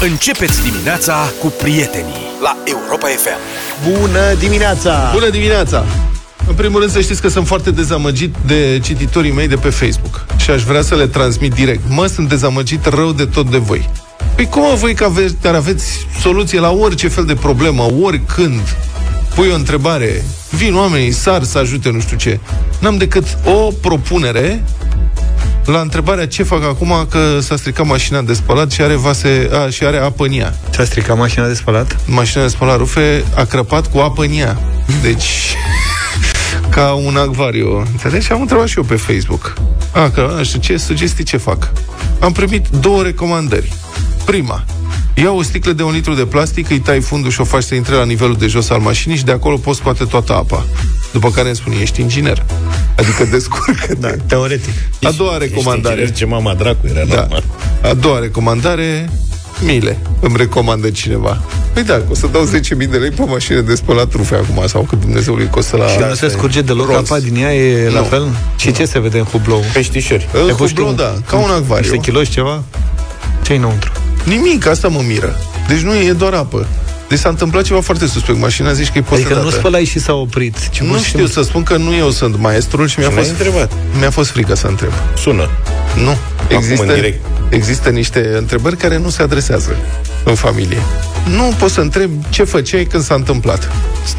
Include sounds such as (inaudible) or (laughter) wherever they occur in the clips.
Începeți dimineața cu prietenii la Europa FM. Bună dimineața! Bună dimineața! În primul rând să știți că sunt foarte dezamăgit de cititorii mei de pe Facebook și aș vrea să le transmit direct. Mă, sunt dezamăgit rău de tot de voi. Păi cum voi că aveți, care aveți soluție la orice fel de problemă, oricând, pui o întrebare, vin oamenii, sar să ajute nu știu ce. N-am decât o propunere la întrebarea ce fac acum că s-a stricat mașina de spălat și are vase a, și are apă în ea. S-a stricat mașina de spălat? Mașina de spălat rufe a crăpat cu apă în ea. Deci (laughs) ca un acvariu. Înțelegi? Și am întrebat și eu pe Facebook. A, că nu știu ce sugestii ce fac. Am primit două recomandări. Prima, Ia o sticlă de un litru de plastic, îi tai fundul și o faci să intre la nivelul de jos al mașinii și de acolo poți scoate toată apa. După care îmi spune, ești inginer. Adică (laughs) descurcă Da, teoretic. A doua recomandare. Ești ce mama dracu era Da. normal. A doua recomandare, mile. Îmi recomandă cineva. Păi da, că o să dau 10.000 de lei pe o mașină de spălat rufe acum, sau cât Dumnezeului costă la... Și nu se scurge deloc Rolls. apa din ea, e la Nu. fel? Și ce se vede în hublou? Peștișori. În Ai pus hublou, tu da, ca un acvariu. Niște kiloși ceva? Ce-i înăuntru? Nimic, asta mă miră. Deci nu e doar apă. Deci s-a întâmplat ceva foarte suspect. Mașina zici că e Adică posedată. nu spălai și s-a oprit. Ci Nu pur și știu simplu- să spun că nu eu sunt maestrul și mi-a Și n-ai fost, întrebat. mi-a fost frică să întreb. Sună. Nu. Există, în direct. există niște întrebări care nu se adresează în familie. Nu poți să întreb ce făceai când s-a întâmplat.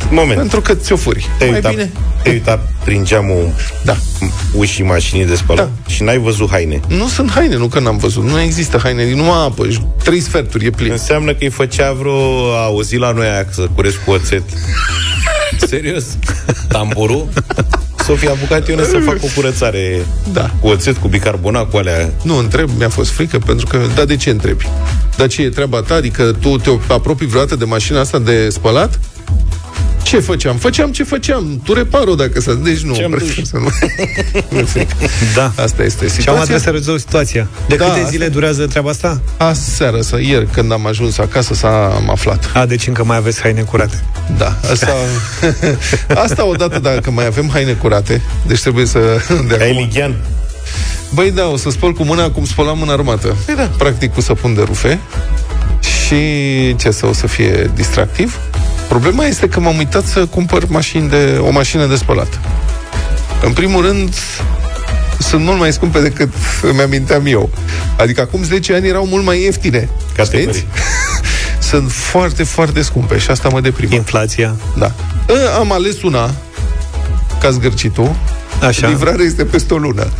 Moment. Pentru că ți-o furi. Te-ai Mai uitat, bine. te-ai uitat prin geamul Da. ușii mașinii de spălat și n-ai văzut haine. Nu sunt haine, nu că n-am văzut. Nu există haine, numai apă. Și Trei sferturi, e plin. Înseamnă că îi făcea vreo auzi la noi aia să curesc cu oțet. (laughs) Serios? Tamburul? S-o fi apucat eu să fac o curățare Da. cu oțet, cu bicarbonat, cu alea. Nu, întreb, mi-a fost frică, pentru că, da, de ce întrebi? Dar ce e treaba ta? Adică tu te apropii vreodată de mașina asta de spălat? Ce făceam? Făceam ce făceam. Tu reparo dacă să... Deci nu, Ce-am prefer dus? să nu... nu (laughs) frică. Da. Asta este Și am situația. adresat să rezolv situația. De Da, câte asta- zile durează treaba asta? Aseară, să ieri, când am ajuns acasă, s-a am aflat. A, deci încă mai aveți haine curate. Da, asta... (laughs) asta odată, dacă mai avem haine curate, deci trebuie să... De Ai acum, lighean? Băi, da, o să spăl cu mâna cum spălam în armată. Păi da. Practic cu săpun de rufe. Și ce să o să fie distractiv? Problema este că m-am uitat să cumpăr mașini de, o mașină de spălat. În primul rând, sunt mult mai scumpe decât îmi aminteam eu. Adică acum 10 ani erau mult mai ieftine. Categorii. Știți? (laughs) Sunt foarte, foarte scumpe și asta mă deprimă. Inflația. Da. Ă, Am ales una, ca zgârcitul. Așa. Livrarea este peste o lună. (laughs)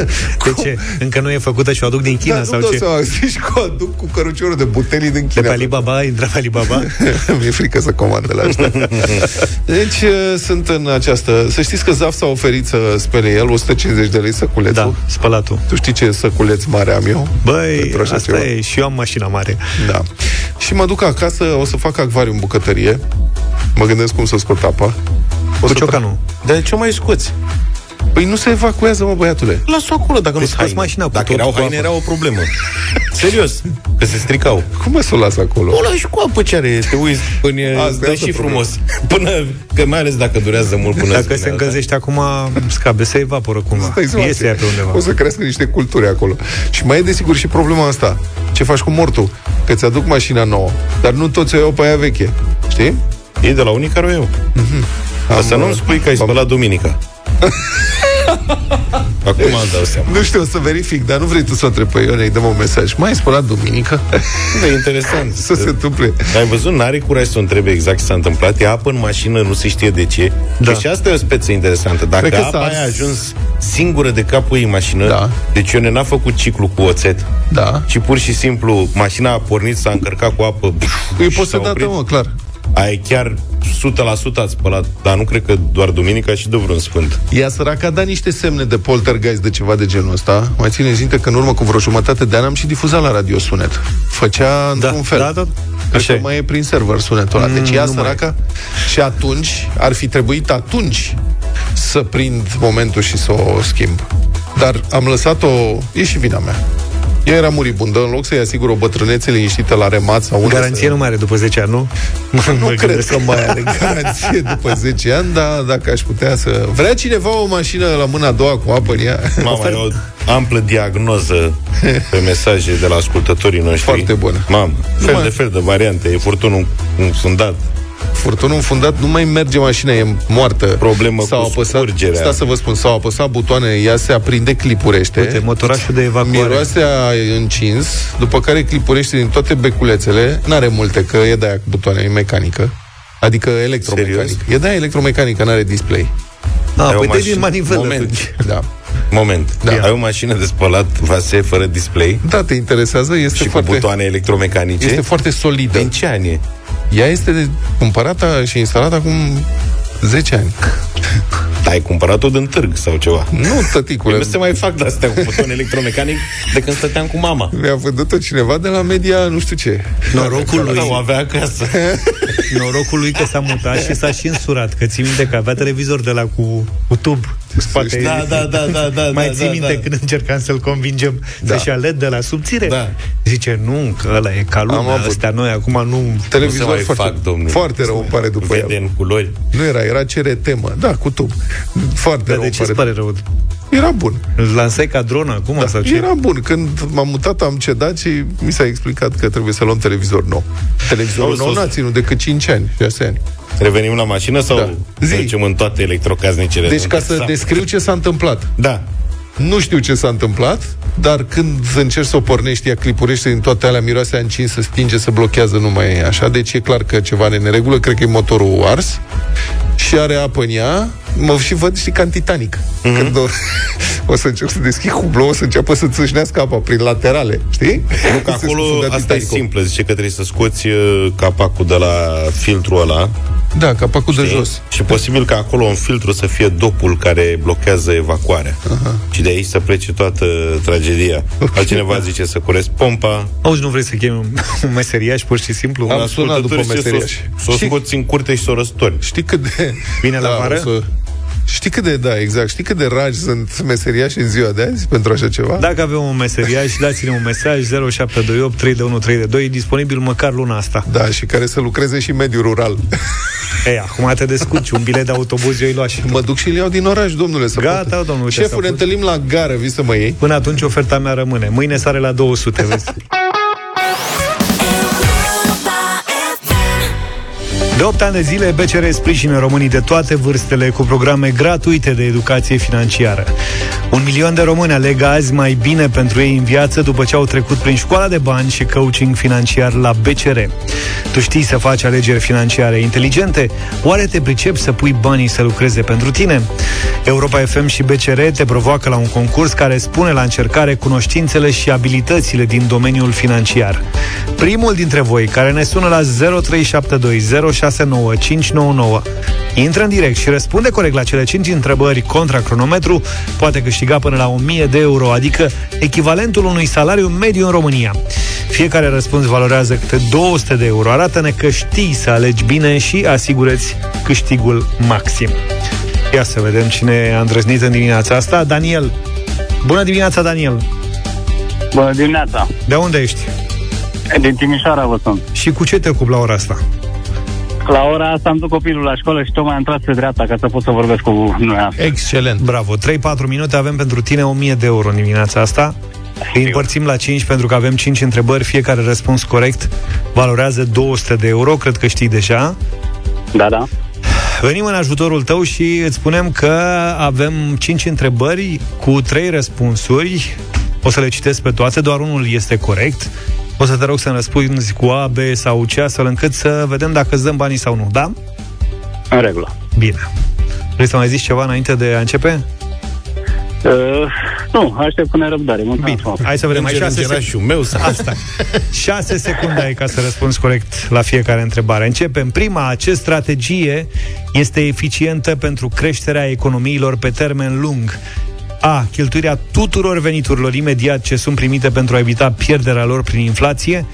(laughs) De ce? Încă nu e făcută și o aduc din China da, sau nu ce? dau seama, (laughs) zici că o aduc cu căruciorul de butelii din De China. pe Alibaba? Intra pe Alibaba? (laughs) Mi-e frică să comand de la asta. Deci uh, sunt în această... Să știți că Zaf s-a oferit să spele el 150 de lei săculețul. Da, spălatul. Tu știi ce săculeț mare am eu? Băi, Pentru așa asta ceva. e. Și eu am mașina mare. Da. Și mă duc acasă, o să fac acvariu în bucătărie. Mă gândesc cum să scot apa. O Cu să ciocanul. Dar de ce o mai scoți? Păi nu se evacuează, mă, băiatule. Lasă-o acolo dacă nu scoți sunt haine. mașina cu Dacă tot erau cu haine, apă. era o problemă. (laughs) Serios, că se stricau. Cum mă să o las acolo? O lași cu apă ce are, te uiți până Asta îți e dă altă și problemă. frumos. (laughs) Până, că mai ales dacă durează mult până Dacă vine se alta. încălzește acum, scape, se evaporă cumva. Stai seama Iese că ea pe undeva. O să crească niște culturi acolo. Și mai e desigur și problema asta. Ce faci cu mortul? Că ți-aduc mașina nouă, dar nu toți o iau pe aia veche. Știi? E de la unii care o iau. Dar să Am, nu-mi spui că ai am- spălat duminica. (laughs) Acum îmi dau seama. Nu știu, o să verific, dar nu vrei tu să o întrebi pe Ionei, dăm un mesaj. Mai ai spălat duminică? Da, (laughs) e interesant. (laughs) să se întâmple. Ai văzut, n-are curaj să o întrebe exact ce s-a întâmplat. E apă în mașină, nu se știe de ce. Da. Da. Și asta e o speță interesantă. Dacă Cred că apa s-a aia a ars. ajuns singură de capul ei în mașină, Da. deci Ione n-a făcut ciclu cu oțet, Da. ci pur și simplu mașina a pornit, s-a încărcat cu apă E și s-a posedată, oprit. mă, clar. Aia chiar 100% ați spălat, dar nu cred că doar duminica și de vreun sfânt. Ea săraca a dat niște semne de poltergeist de ceva de genul ăsta. Mai țineți minte că în urmă cu vreo jumătate de an am și difuzat la radio sunet. Făcea într-un fel. da, da. Așa Așa că e. mai e prin server sunetul ăla. Deci ea nu mai săraca și atunci ar fi trebuit atunci să prind momentul și să o schimb. Dar am lăsat-o, e și vina mea. Ea era muribundă, în loc să-i asigur o bătrânețe liniștită la remat sau unde Garanție să... nu mai are după 10 ani, nu? Nu (laughs) Mă cred gândesc. că mai are garanție după 10 ani, dar dacă aș putea să... Vrea cineva o mașină la mâna a doua cu apă în ea? Mama, e o amplă diagnoză pe mesaje de la ascultătorii noștri. Foarte bună. Mamă, fel Numai- de fel de variante. E furtunul înfundat. Furtunul înfundat nu mai merge mașina, e moartă. Problemă s-au cu apăsat, scurgerea. Sta să vă spun, s-au apăsat butoane, ea se aprinde, clipurește. Uite, motorașul de evacuare. Miroase a încins, după care clipurește din toate beculețele. N-are multe, că e de-aia cu butoane, e mecanică. Adică electromecanic. Serios? E de-aia electromecanică, n-are display. A, Ai o păi dai mașină- din manivel Moment. atunci. (laughs) Da. Moment. Da. Ai o mașină de spălat vase fără display Da, te interesează, este și cu foarte... butoane electromecanice. Este foarte solidă. Din ce ani e? Ea este de- cumpărată și instalată acum 10 ani. (laughs) Ai cumpărat-o din târg sau ceva? Nu, tăticule. Nu se mai fac de astea cu buton electromecanic de când stăteam cu mama. Mi-a vândut-o cineva de la media, nu știu ce. Norocul lui, Da, o avea acasă. norocul lui că s-a mutat și s-a și însurat, că ții minte că avea televizor de la cu, cu tub cu spate. Da, da, da, da, da. (laughs) Mai da, ții da, minte da. când încercam să-l convingem Da. să-și ia LED de la subțire? Da. Zice, nu, că ăla e ca Am lumea, avut. ăstea noi, acum nu... Nu se Televizor mai foarte, fac, domnule. foarte rău îmi pare după Vede el. în culori. Nu era, era CRT, mă. Da, cu tub. Foarte Dar rău de îmi ce îți pare. pare rău? Era bun. Îl lansai ca dronă acum Da, sau ce? era bun. Când m-am mutat, am cedat și mi s-a explicat că trebuie să luăm televizor nou. Televizorul Auzi, nou auzi. n-a ținut decât 5 ani, 6 ani. Revenim la mașină sau Da. Zi. mergem în toate electrocasnicele? Deci, ca să Sau- descriu ce s-a întâmplat. Da. Nu știu ce s-a întâmplat, dar când încerci să o pornești, ea clipurește din toate alea, miroase a încins, să stinge, să blochează, nu mai e așa. Deci e clar că ceva ne neregulă, cred că e motorul ars și are apă în ea. Mă și văd, știi, ca în Titanic. Mhm. Mm-hmm. Când o, (laughs) o să încerc să deschid cublou, o să înceapă să țâșnească apa prin laterale, știi? Nu, că (laughs) Se acolo scufunda asta e Titanicul. simplă. Zice că trebuie să scoți uh, capacul de la filtrul ăla. Da, capacul de știi? jos. Și posibil că acolo în filtru să fie dopul care blochează evacuarea. Aha. Și de aici să plece toată tragedia. Altcineva zice să curezi pompa. Auzi, nu vrei să chemi un, (laughs) un meseriaș pur și simplu? Am Un sunat după ascultător zice meseriaș. Să o Și- scoți în curte și să o răstorni. Știi cât de... Vine la vară? o Să... Știi cât de, da, exact, știi cât de ragi sunt meseriași în ziua de azi pentru așa ceva? Dacă avem un meseriaș, dați-ne un mesaj 0728 32132 disponibil măcar luna asta. Da, și care să lucreze și în mediul rural. (laughs) Ei, acum te descurci, un bilet de autobuz eu îi lua și tu. mă duc și îl iau din oraș, domnule. Să Gata, poată. domnule, uite, s-a Șeful, ne pus. întâlnim la gară, vii să mă iei? Până atunci oferta mea rămâne. Mâine sare la 200, vezi? (laughs) De 8 ani de zile, BCR sprijină românii de toate vârstele cu programe gratuite de educație financiară. Un milion de români aleg azi mai bine pentru ei în viață după ce au trecut prin școala de bani și coaching financiar la BCR. Tu știi să faci alegeri financiare inteligente? Oare te pricepi să pui banii să lucreze pentru tine? Europa FM și BCR te provoacă la un concurs care spune la încercare cunoștințele și abilitățile din domeniul financiar. Primul dintre voi care ne sună la 0372069599 intră în direct și răspunde corect la cele 5 întrebări contra cronometru, poate câștiga până la 1000 de euro, adică echivalentul unui salariu mediu în România. Fiecare răspuns valorează câte 200 de euro. Arată-ne că știi să alegi bine și asigurăți câștigul maxim. Ia să vedem cine a îndrăznit în dimineața asta. Daniel. Bună dimineața, Daniel. Bună dimineața! De unde ești? Din Timișoara vă sunt. Și cu ce te ocupi la ora asta? La ora asta am dus copilul la școală și tocmai am tras pe dreapta ca să pot să vorbesc cu noi. Excelent. Bravo, 3-4 minute avem pentru tine 1000 de euro în dimineața asta. Îi împărțim la 5 pentru că avem 5 întrebări, fiecare răspuns corect valorează 200 de euro, cred că știi deja. Da, da. Venim în ajutorul tău și îți spunem că avem 5 întrebări cu 3 răspunsuri. O să le citesc pe toate, doar unul este corect. O să te rog să-mi răspunzi cu A, B sau C, astfel încât să vedem dacă îți dăm banii sau nu, da? În regulă. Bine. Vrei să mai zici ceva înainte de a începe? Uh, nu, aștept cu nerăbdare. Mulțumesc Bine, frumos. hai să vedem. Mai Înger, 6 îngerașul meu să... Asta. 6 secunde ai ca să răspunzi corect la fiecare întrebare. Începem. Prima, acest strategie este eficientă pentru creșterea economiilor pe termen lung. A. Cheltuirea tuturor veniturilor imediat ce sunt primite pentru a evita pierderea lor prin inflație.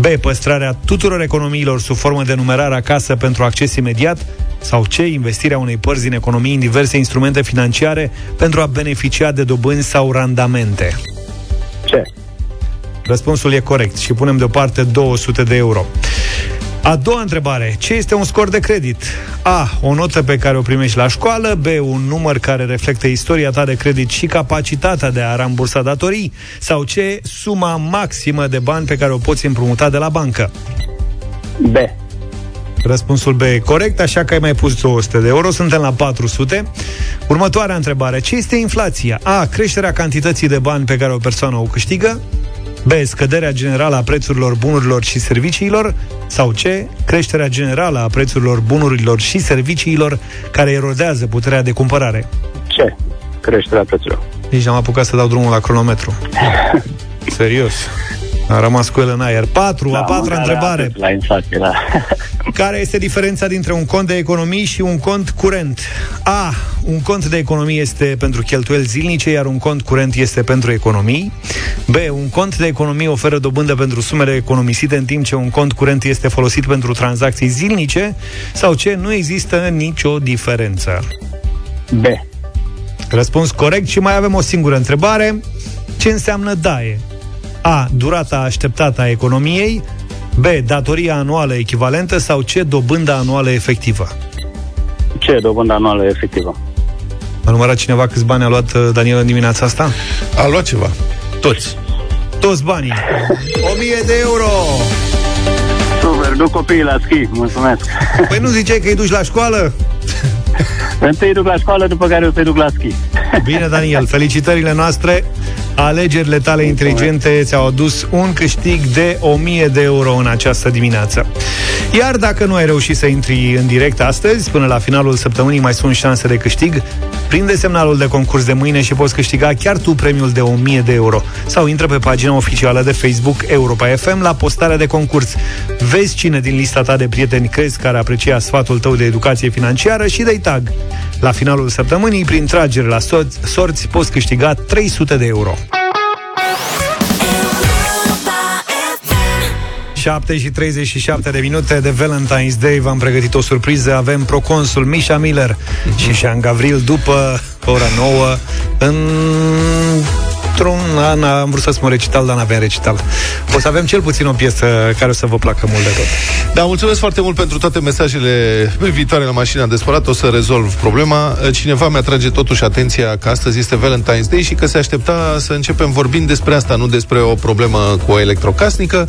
B. Păstrarea tuturor economiilor sub formă de numerar acasă pentru acces imediat. Sau C. Investirea unei părți din economie în diverse instrumente financiare pentru a beneficia de dobânzi sau randamente. Ce? Răspunsul e corect și punem deoparte 200 de euro. A doua întrebare. Ce este un scor de credit? A. O notă pe care o primești la școală. B. Un număr care reflectă istoria ta de credit și capacitatea de a rambursa datorii. Sau C. Suma maximă de bani pe care o poți împrumuta de la bancă. B. Răspunsul B e corect, așa că ai mai pus 200 de euro, suntem la 400. Următoarea întrebare. Ce este inflația? A. Creșterea cantității de bani pe care o persoană o câștigă. B. Scăderea generală a prețurilor bunurilor și serviciilor. Sau C. Creșterea generală a prețurilor bunurilor și serviciilor care erodează puterea de cumpărare. C. Creșterea prețurilor. Nici n-am apucat să dau drumul la cronometru. (laughs) Serios. A rămas cu el în aer. 4, a patra mâncarea întrebare. atât La inflație, da. (laughs) Care este diferența dintre un cont de economii și un cont curent? A. Un cont de economii este pentru cheltuieli zilnice, iar un cont curent este pentru economii. B. Un cont de economii oferă dobândă pentru sumele economisite, în timp ce un cont curent este folosit pentru tranzacții zilnice. Sau C. Nu există nicio diferență. B. Răspuns corect și mai avem o singură întrebare. Ce înseamnă DAE? A. Durata așteptată a economiei B. Datoria anuală echivalentă sau C. Dobânda anuală efectivă C. Dobândă anuală efectivă. A numărat cineva câți bani a luat uh, Daniel în dimineața asta? A luat ceva. Toți. Toți banii 1000 de euro Super, duc copiii la schi, mulțumesc. Păi nu ziceai că îi duci la școală? Întâi duc la școală, după care o să duc la schi. Bine, Daniel, felicitările noastre Alegerile tale inteligente ți-au adus un câștig de 1000 de euro în această dimineață. Iar dacă nu ai reușit să intri în direct astăzi, până la finalul săptămânii mai sunt șanse de câștig, prinde semnalul de concurs de mâine și poți câștiga chiar tu premiul de 1000 de euro. Sau intră pe pagina oficială de Facebook Europa FM la postarea de concurs. Vezi cine din lista ta de prieteni crezi care aprecia sfatul tău de educație financiară și dai tag. La finalul săptămânii, prin tragere la sorți, sorți poți câștiga 300 de euro. 7 și 37 de minute de Valentine's Day V-am pregătit o surpriză Avem proconsul Misha Miller mm-hmm. și Jean Gavril După ora 9 În într-un an am vrut să spun recital, dar n-avem recital. O să avem cel puțin o piesă care o să vă placă mult de tot. Da, mulțumesc foarte mult pentru toate mesajele viitoare la mașina de spălat. O să rezolv problema. Cineva mi-atrage totuși atenția că astăzi este Valentine's Day și că se aștepta să începem vorbind despre asta, nu despre o problemă cu o electrocasnică.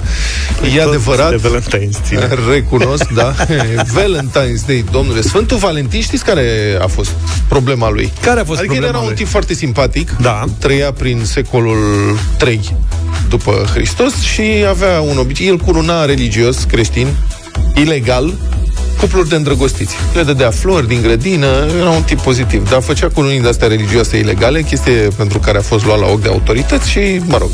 E Tot adevărat. de Valentine's ține. Recunosc, da. (laughs) Valentine's Day, domnule. Sfântul Valentin, știți care a fost problema lui? Care a fost adică el problema era un lui? tip foarte simpatic. Da. Trăia prin secolul 3 după Hristos și avea un obicei. El curuna religios creștin, ilegal, cupluri de îndrăgostiți. Le dădea flori din grădină, era un tip pozitiv, dar făcea cununii de-astea religioase ilegale, chestie pentru care a fost luat la ochi de autorități și, mă rog,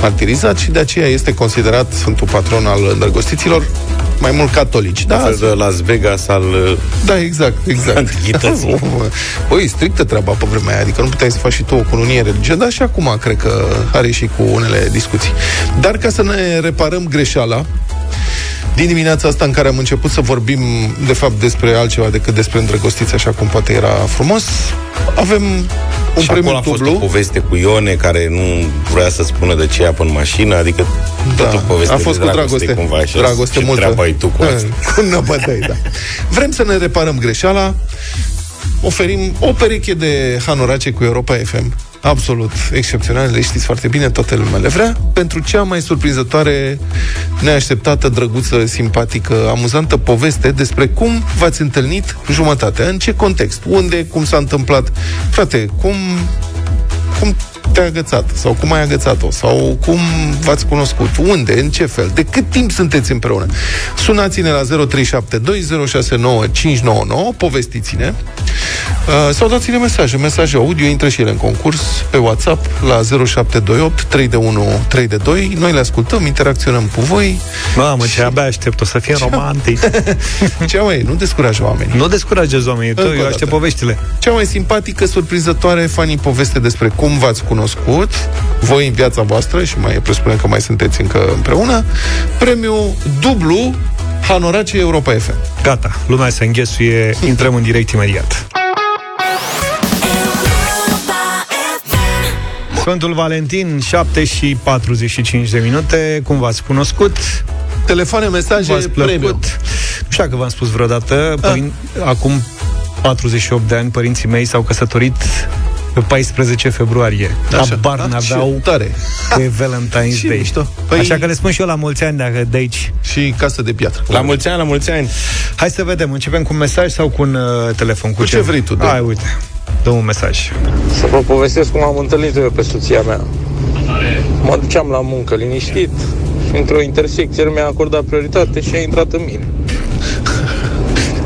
martirizat și de aceea este considerat Sfântul Patron al îndrăgostiților, mai mult catolici. Da, Da, fel de Las Vegas al... uh, (laughs) da, exact, exact. Antichității. (laughs) Băi, strictă treaba pe vremea aia, adică nu puteai să faci și tu o cununie religioasă, dar și acum cred că are și cu unele discuții. Dar ca să ne reparăm greșeala, din dimineața asta în care am început să vorbim, de fapt, despre altceva decât despre îndrăgostiți, așa cum poate era frumos, avem un și premiu acolo a fost o dublu. poveste cu Ione care nu vrea să spună de ce ia pe în mașină, adică Da, tot o poveste a fost de cu dragoste, cumva, și dragoste ce multă. treabă ai tu cu asta? (laughs) Cu năbătăi, da. Vrem să ne reparăm greșeala, oferim o pereche de hanorace cu Europa FM, absolut excepționale, le știți foarte bine, toată lumea le vrea, pentru cea mai surprinzătoare, neașteptată, drăguță, simpatică, amuzantă poveste despre cum v-ați întâlnit jumătatea, în ce context, unde, cum s-a întâmplat. Frate, cum cum te-a agățat sau cum ai agățat-o sau cum v-ați cunoscut, unde, în ce fel, de cât timp sunteți împreună. Sunați-ne la 0372069599, povestiți-ne uh, sau dați-ne mesaje, mesaje audio, intră și ele în concurs pe WhatsApp la 0728 3 de 1 3 de 2. Noi le ascultăm, interacționăm cu voi. Mamă, ce abia aștept, o să fie romantic. (laughs) Ce mai e? Nu descuraja oamenii. nu descurajezi oamenii, tu, Încă o eu aștept dată. poveștile. Cea mai simpatică, surprinzătoare, funny poveste despre cum v-ați cunoscut, voi în viața voastră, și mai presupunem că mai sunteți încă împreună, premiu dublu Hanorace Europa FM. Gata, lumea se înghesuie, intrăm în direct imediat. Sfântul Valentin, 7 și 45 de minute. Cum v-ați cunoscut? Telefoane, mesaje, V-ați premium. plăcut? Nu știu dacă v-am spus vreodată. Părin... Acum 48 de ani, părinții mei s-au căsătorit pe 14 februarie. Așa. Habar Ah, n-aveau ce tare. că e Valentine's Ce Day. mișto. Păi- Așa că le spun și eu la mulți ani dacă de aici. Și casă de piatră. La mulți ani, la mulți ani. Hai să vedem, începem cu un mesaj sau cu un uh, telefon? Cu ce vrei tu, dă. Hai, uite, dă un mesaj. Să vă povestesc cum am întâlnit-o eu pe soția mea. Mă duceam la muncă liniștit și într-o intersecție mi-a acordat prioritate și a intrat în mine.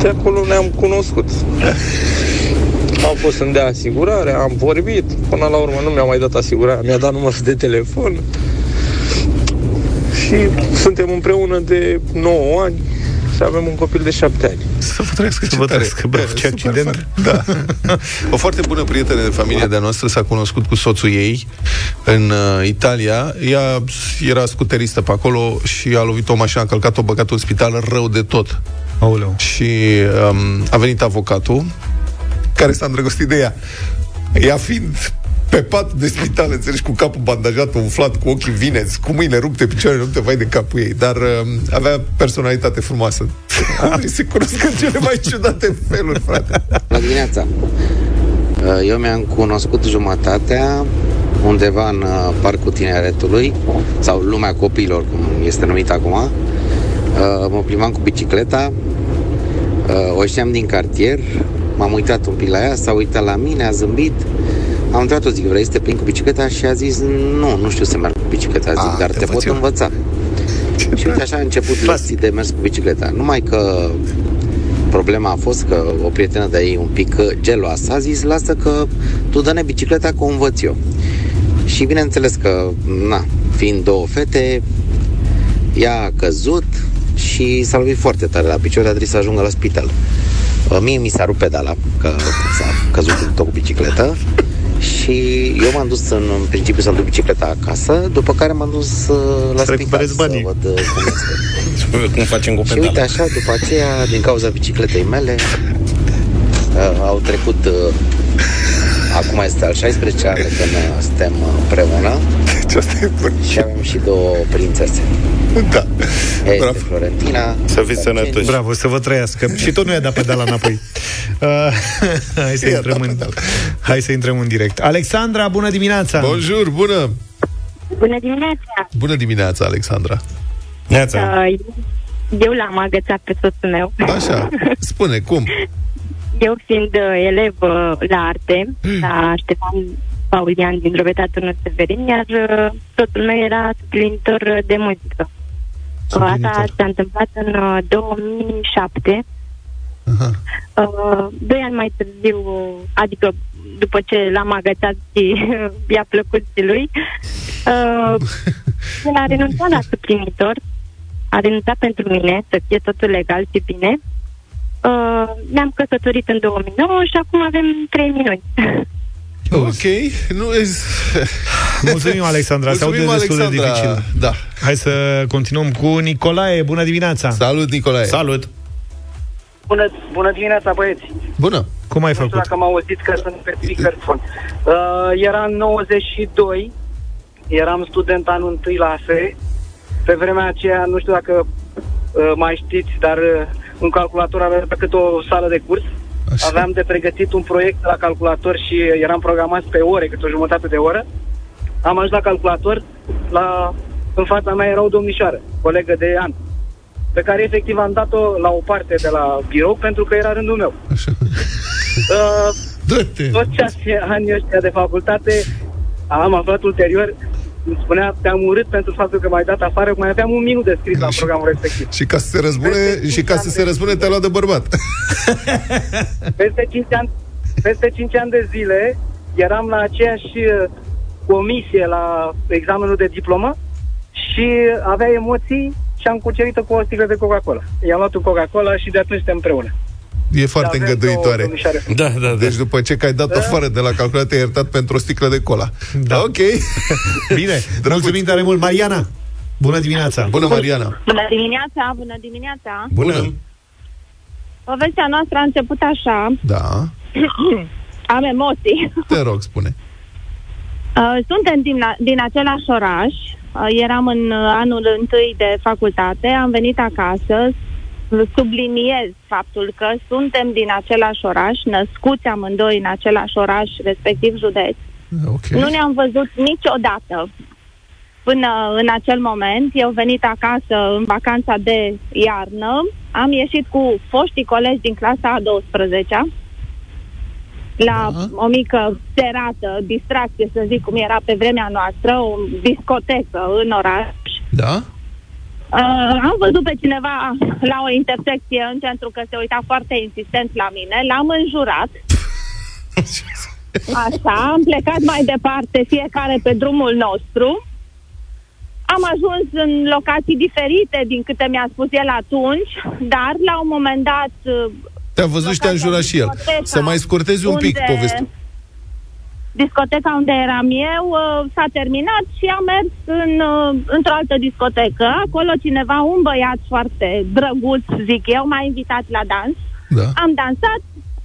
De acolo ne-am cunoscut. Am fost să-mi dea asigurare, am vorbit, până la urmă nu mi-a mai dat asigurarea, mi-a dat numărul de telefon. Și suntem împreună de 9 ani și avem un copil de 7 ani. Să vă trăiască Să ce vă tare. trăiască, bravo, E, ce super accident. fain. Da. O foarte bună prietenă de familie de-a noastră s-a cunoscut cu soțul ei în uh, Italia. Ea era scuteristă pe acolo și a lovit o mașină, a călcat-o, băgat în spital rău de tot. Aoleu. Și um, a venit avocatul care s-a îndrăgostit de ea. Ea fiind pe pat de spital, înțelegi, cu capul bandajat, umflat, cu ochii vineți, cu mâinile rupte, picioarele rupte, vai de capul ei. Dar uh, avea personalitate frumoasă. (laughs) Oamenii se cunosc în cele mai ciudate feluri, frate. La dimineața. Uh, Eu mi-am cunoscut jumătatea undeva în uh, Parcul Tineretului sau Lumea Copiilor, cum este numit acum. Uh, Mă plimbam cu bicicleta, uh, o știam din cartier, m-am uitat un pic la ea, s-a uitat la mine, a zâmbit. Am întrebat-o, zic, vrei să te plimbi cu bicicleta? Și a zis, nu, nu știu să merg cu bicicleta. Zic, A, dar te te, învăț pot eu." învăța. Și uite așa a început lecții de mers cu bicicleta. Numai că problema a fost că o prietenă de ei un pic geloasă a zis, lasă că tu dă-ne bicicleta că o învăț eu. Și bineînțeles că, na, fiind două fete, ea a căzut și s-a lovit foarte tare la picior, a trebuit să ajungă la spital. Uh, Mie mi s-a rupt pedala, că s-a căzut tot cu bicicletă și eu m-am dus în, în principiu să-mi duc bicicleta acasă, după care m-am dus uh, la Să spital recuperezi să banii. văd uh, cum este. (laughs) Cum facem cu Și uite pedala. așa, după aceea, din cauza bicicletei mele, uh, au trecut, uh, acum este al 16 an de când uh, suntem uh, împreună Deci asta e bun. și avem și două prințese. Da. Ea este Bravo. Florentina. Să fiți sănătoși. Bravo, să vă trăiască. Și tot nu i-a dat pedala înapoi. (laughs) Uh, (laughs) hai, să I-a intrăm dat în, pedala. hai să intrăm în direct. Alexandra, bună dimineața! Bonjour, bună! Bună dimineața! Bună dimineața, Alexandra. Neața. Uh, eu l-am agățat pe soțul meu. Așa, spune, cum? Eu fiind uh, elev uh, la arte, la (gasps) Ștefan Paulian din Drobeta Turnul Severin, iar uh, soțul meu era suplinitor de muzică. Uh, Asta Suplinitor. s-a întâmplat în uh, 2007. Aha. Uh, doi ani mai târziu, uh, adică după ce l-am agățat și i-a plăcut și lui, uh, el a renunțat la suplinitor, a renunțat pentru mine să fie totul legal și bine. Uh, ne-am căsătorit în 2009 și acum avem trei minuni. (laughs) Ok, nu e... Mulțumim, (laughs) Alexandra, se aude Mulțumim, destul de Alexandra. dificil. Da. Hai să continuăm cu Nicolae. Bună dimineața! Salut, Nicolae. Salut. Bună, bună dimineața, băieți! Bună. Cum ai Nu știu făcut? dacă m-au auzit că sunt pe speakerphone. Uh, era în 92, eram student anul întâi la ASE. Pe vremea aceea, nu știu dacă uh, mai știți, dar uh, un calculator avea cât o sală de curs. Așa. Aveam de pregătit un proiect la calculator și eram programați pe ore, cât o jumătate de oră. Am ajuns la calculator, la, în fața mea era o domnișoară, colegă de an, pe care efectiv am dat-o la o parte de la birou pentru că era rândul meu. Așa. (laughs) Uh, Dă-te. toți acești ani ăștia de facultate am aflat ulterior îmi spunea, te-am urât pentru faptul că m-ai dat afară, mai aveam un minut de scris la Și- programul respectiv. Și ca să se răzbune, Peste și ca să cinci se ani de răzbune, te-a luat de bărbat. (laughs) (laughs) Peste 5 ani, peste 5 ani de zile eram la aceeași uh, comisie la examenul de diplomă și avea emoții și am cucerit-o cu o sticlă de Coca-Cola. I-am luat un Coca-Cola și de atunci suntem împreună. E foarte Avem două îngăduitoare. domnișoare. Da, da, da. Deci după ce că ai dat afară de la calculator, te-ai iertat pentru o sticlă de cola. Da. Ok. (laughs) Bine, mulțumim tare mult. Mariana, bună dimineața! Bună, Mariana. Bună dimineața, bună dimineața. Bună. Povestea noastră a început așa. Da. (clears throat) Am emoții. Te rog, spune. Uh, suntem din, din același oraș. Uh, eram în uh, anul întâi de facultate. Am venit acasă. Subliniez faptul că suntem din același oraș, născuți amândoi în același oraș, respectiv județ. Okay. Nu ne-am văzut niciodată până în acel moment. Eu venit acasă în vacanța de iarnă. Am ieșit cu foștii colegi din clasa a 12 la Da. o mică serată, distracție, să zic cum era pe vremea noastră, o discotecă în oraș. Da? Uh, am văzut pe cineva la o intersecție în centru că se uita foarte insistent la mine, l-am înjurat. (laughs) Așa, am plecat mai departe, fiecare pe drumul nostru. Am ajuns în locații diferite din câte mi-a spus el atunci, dar la un moment dat uh, Te-a văzut și te-a înjurat și el. discoteca Să mai scurtezi un pic unde- povestea. Discoteca unde eram eu uh, s-a terminat și am mers în, uh, într-o altă discotecă. Acolo cineva, un băiat foarte drăguț, zic eu, m-a invitat la dans. Da. Am dansat,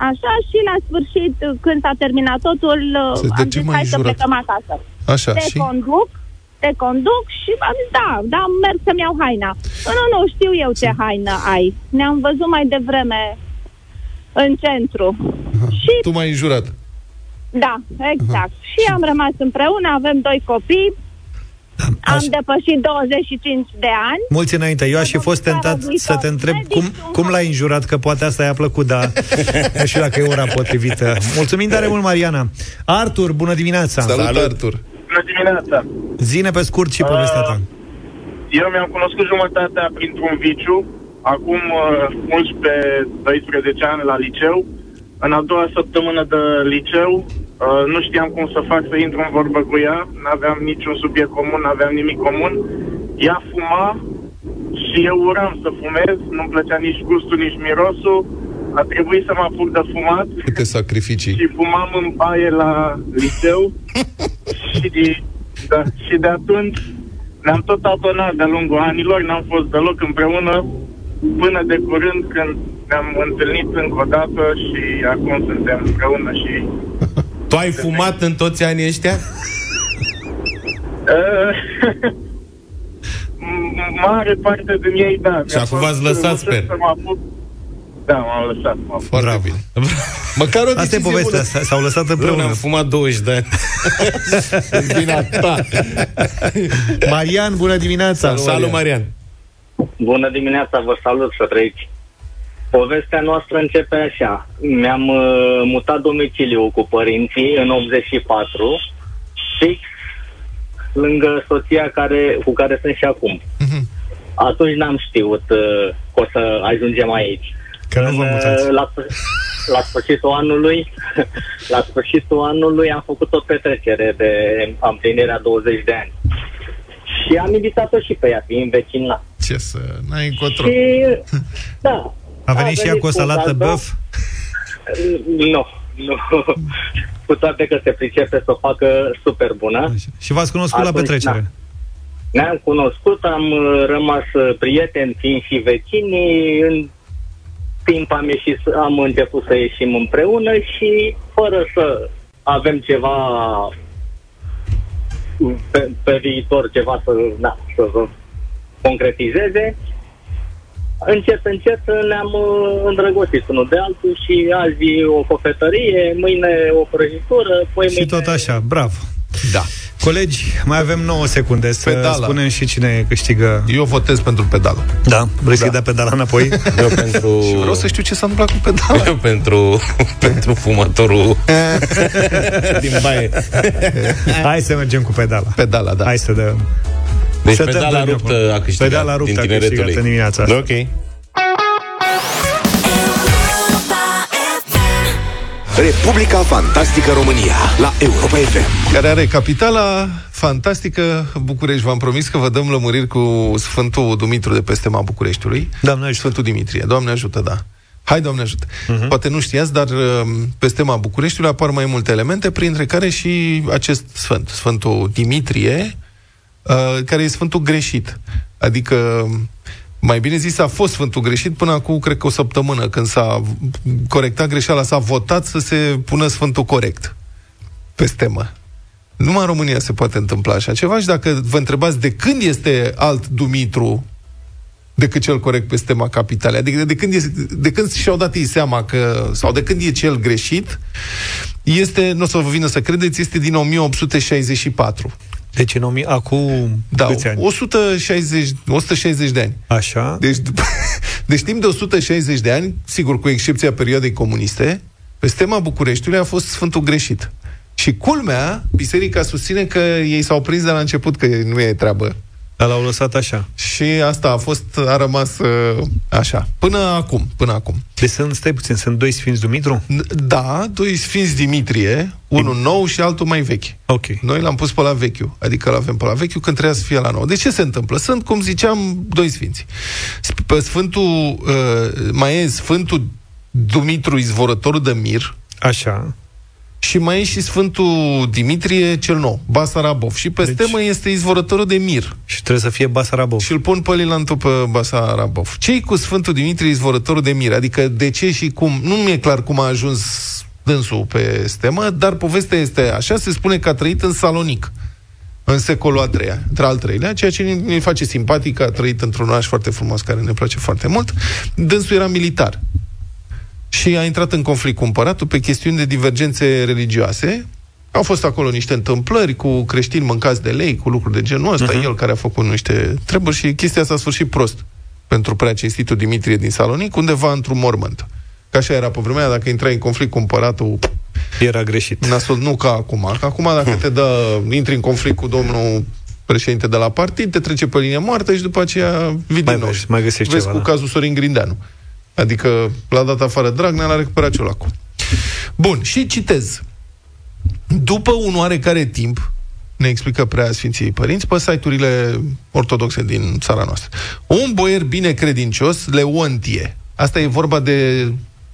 așa, și la sfârșit, uh, când s-a terminat totul, uh, Să- de am ce zis, m-ai hai să înjurat?" plecăm acasă. Așa, te și? conduc, te conduc și am zis, da, da, merg să-mi iau haina. Nu, nu, știu eu ce haină ai. Ne-am văzut mai devreme în centru. Și Tu m-ai înjurat. Da, exact. Și am rămas împreună, avem doi copii, am depășit 25 de ani. Mulți înainte. Eu aș fi fost tentat să te întreb cum, cum l-ai înjurat, că poate asta i-a plăcut, dar (laughs) nu știu dacă e ora potrivită. Mulțumim tare mult, Mariana. Artur, bună dimineața. Salut, Salut. Artur. Bună dimineața! Zine pe scurt și povestea ta. Eu mi-am cunoscut jumătatea printr-un viciu, acum uh, 11-12 ani la liceu. În a doua săptămână de liceu, uh, nu știam cum să fac să intru în vorbă cu ea, nu aveam niciun subiect comun, nu aveam nimic comun. Ea fuma și eu uram să fumez, nu-mi plăcea nici gustul, nici mirosul. A trebuit să mă apuc de fumat Câte sacrificii. și fumam în baie la liceu (laughs) și, de, da, și de atunci ne-am tot adonat de-a lungul anilor, n-am fost deloc împreună până de curând când ne-am întâlnit încă o dată și acum suntem împreună și Tu ai fumat în toți anii ăștia? uh, (laughs) m- mare parte din ei, da. Și acum v-ați lăsat, sper. Să mă apuc. Da, m-am lăsat. M-am Foarte Bravo. bine. Măcar o Asta e decizie povestea, bună. s- s-au lăsat Eu împreună. am fumat 20 de ani. (laughs) Vina ta. Marian, bună dimineața. Salut, Marian. Bună dimineața, vă salut să trăiți. Povestea noastră începe așa. Mi-am uh, mutat domiciliu cu părinții în 84, fix lângă soția care, cu care sunt și acum. Atunci n-am știut uh, că o să ajungem aici. Că nu vă În, mutați. uh, La, (laughs) la sfârșitul anului, (laughs) la sfârșitul anului am făcut o petrecere de împlinirea 20 de ani. Și am invitat-o și pe ea, fiind vecin la. Ce să... N-ai încotro. Și, (laughs) da. A venit și ea cu o salată da. băf? Nu, nu. Cu toate că se pricepe să o facă super bună. Și v-ați cunoscut la Atunci, petrecere. da. Ne-am cunoscut, am uh, rămas uh, prieteni, fiind și vecini. În timp am, ieșit, să- am început să ieșim împreună și fără să avem ceva pe, pe viitor, ceva să, da, să vă concretizeze, încet, încet ne-am uh, îndrăgostit unul de altul și azi o cofetărie, mâine o prăjitură, poi Și mâine... tot așa, bravo. Da. Colegi, mai avem 9 secunde să Pedala. spunem și cine câștigă. Eu votez pentru pedală. Da, vrei să-i Da. dea pedala înapoi? (laughs) Eu pentru... Și vreau să știu ce s-a întâmplat cu pedala. Eu pentru, pentru fumătorul (laughs) din baie. (laughs) Hai să mergem cu pedala. Pedala, da. Hai să dăm. Deci Să dăm pedala premiu ruptă acum. a câștigat Pedala ruptă din a tineretul câștigat lui. în dimineața asta. Ok. Republica Fantastică România la Europa FM. Care are capitala fantastică București. V-am promis că vă dăm lămuriri cu Sfântul Dumitru de peste ma Bucureștiului. Doamne ajută. Sfântul Dimitrie. Doamne ajută, da. Hai, Doamne ajută. Uh-huh. Poate nu știați, dar uh, peste ma Bucureștiului apar mai multe elemente, printre care și acest sfânt, Sfântul Dimitrie, uh, care e Sfântul greșit. Adică, mai bine zis, a fost Sfântul greșit până acum, cred că o săptămână, când s-a corectat greșeala, s-a votat să se pună Sfântul corect peste mă. Numai în România se poate întâmpla așa ceva și dacă vă întrebați de când este alt Dumitru decât cel corect pe tema capitalei. Adică de când, este, de când și-au dat ei seama că, sau de când e cel greșit, este, nu o să vă vină să credeți, este din 1864. Deci în 1000, acum Da, câți ani? 160, 160 de ani. Așa. Deci, după, (laughs) deci timp de 160 de ani, sigur, cu excepția perioadei comuniste, pe stema Bucureștiului a fost Sfântul greșit. Și culmea, biserica susține că ei s-au prins de la început că nu e treabă. Dar l-au lăsat așa. Și asta a fost, a rămas uh, așa. Până acum, până acum. Deci sunt, stai puțin, sunt doi Sfinți Dumitru? Da, doi Sfinți Dimitrie, unul nou și altul mai vechi. Ok. Noi l-am pus pe la vechiul, adică l-avem pe la vechiul când trebuia să fie la nou. De ce se întâmplă? Sunt, cum ziceam, doi sfinți. Sp- Pe Sfântul, uh, mai e Sfântul Dumitru Izvorătorul de Mir, Așa. Și mai e și Sfântul Dimitrie cel nou, Basarabov. Și pe Deci- deci... stemă este Izvorătorul de Mir. Și trebuie să fie Basarabov. Și îl pun pe Lilantul pe Basarabov. ce cu Sfântul Dimitrie Izvorătorul de Mir? Adică de ce și cum? Nu mi-e clar cum a ajuns dânsul pe stemă, dar povestea este așa, se spune că a trăit în Salonic în secolul al treia, între al treilea, ceea ce ne- ne face simpatic că a trăit într-un oraș foarte frumos care ne place foarte mult. Dânsul era militar și a intrat în conflict cu împăratul pe chestiuni de divergențe religioase. Au fost acolo niște întâmplări cu creștini mâncați de lei, cu lucruri de genul ăsta, uh-huh. el care a făcut niște treburi și chestia s-a sfârșit prost pentru prea cinstitul Dimitrie din Salonic, undeva într-un mormânt. Că așa era pe vremea, aia, dacă intrai în conflict cu împăratul, Era greșit. nasol, nu ca acum. Că acum dacă te dă, intri în conflict cu domnul președinte de la partid, te trece pe linie moartă și după aceea vii Mai din nou. vezi, mai găsești Vezi ceva, cu da. cazul Sorin Grindeanu. Adică l-a dat afară Dragnea, l-a recuperat Ciolacu. Bun, și citez. După un oarecare timp, ne explică prea Sfinții Părinți, pe site-urile ortodoxe din țara noastră. Un boier bine credincios, Leontie, asta e vorba de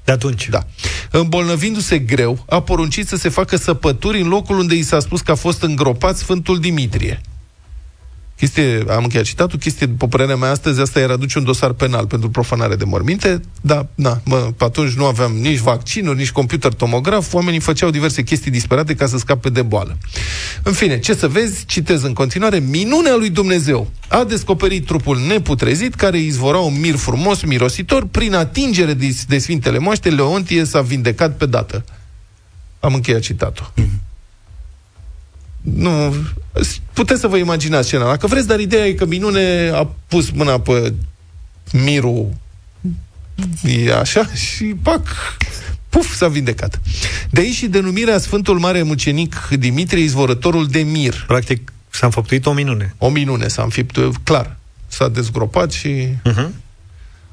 De atunci. da. Îmbolnăvindu-se greu, a poruncit să se facă săpături în locul unde i s-a spus că a fost îngropat Sfântul Dimitrie. Chestie, am încheiat citatul, chestie, după părerea mea, astăzi asta era aduce un dosar penal pentru profanare de morminte, dar, na, mă, pe atunci nu aveam nici vaccinuri, nici computer tomograf, oamenii făceau diverse chestii disperate ca să scape de boală. În fine, ce să vezi, citez în continuare, minunea lui Dumnezeu a descoperit trupul neputrezit care izvora un mir frumos, mirositor, prin atingere de, de Sfintele Moaște, Leontie s-a vindecat pe dată. Am încheiat citatul. Nu, puteți să vă imaginați scena, dacă vreți, dar ideea e că minune a pus mâna pe mirul e așa și pac, puf, s-a vindecat. De aici și denumirea Sfântul Mare Mucenic Dimitrie, izvorătorul de mir. Practic s-a înfăptuit o minune. O minune s-a înfipt, clar. S-a dezgropat și... Uh-huh.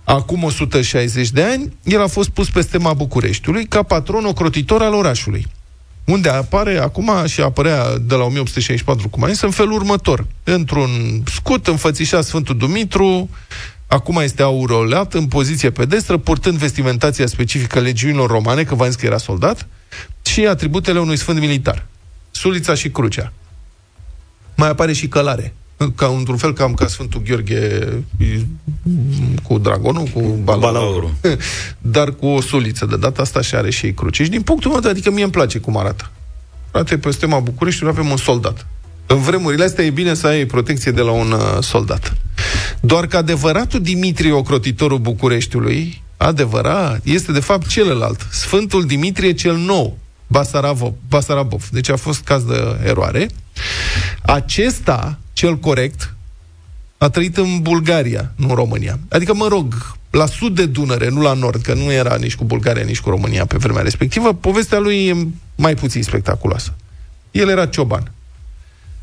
Acum 160 de ani, el a fost pus pe stema Bucureștiului ca patron ocrotitor al orașului. Unde apare acum și apărea de la 1864, cum am zis, în felul următor. Într-un scut înfățișat Sfântul Dumitru, acum este aureolat în poziție pedestră, purtând vestimentația specifică legiunilor romane, că v-am zis că era soldat, și atributele unui sfânt militar. Sulița și crucea. Mai apare și călare. Ca într-un fel cam ca Sfântul Gheorghe cu dragonul, cu balaurul. Balaurul. (laughs) Dar cu o suliță. De data asta și are și ei cruce. Și din punctul meu de adică mie îmi place cum arată. Frate, pe stema Bucureștiului avem un soldat. În vremurile astea e bine să ai protecție de la un uh, soldat. Doar că adevăratul Dimitrie, ocrotitorul Bucureștiului, adevărat, este de fapt celălalt. Sfântul Dimitrie cel nou, Basarabov. Basarabov. Deci a fost caz de eroare. Acesta, cel corect, a trăit în Bulgaria, nu în România. Adică, mă rog, la sud de Dunăre, nu la nord, că nu era nici cu Bulgaria, nici cu România pe vremea respectivă, povestea lui e mai puțin spectaculoasă. El era cioban.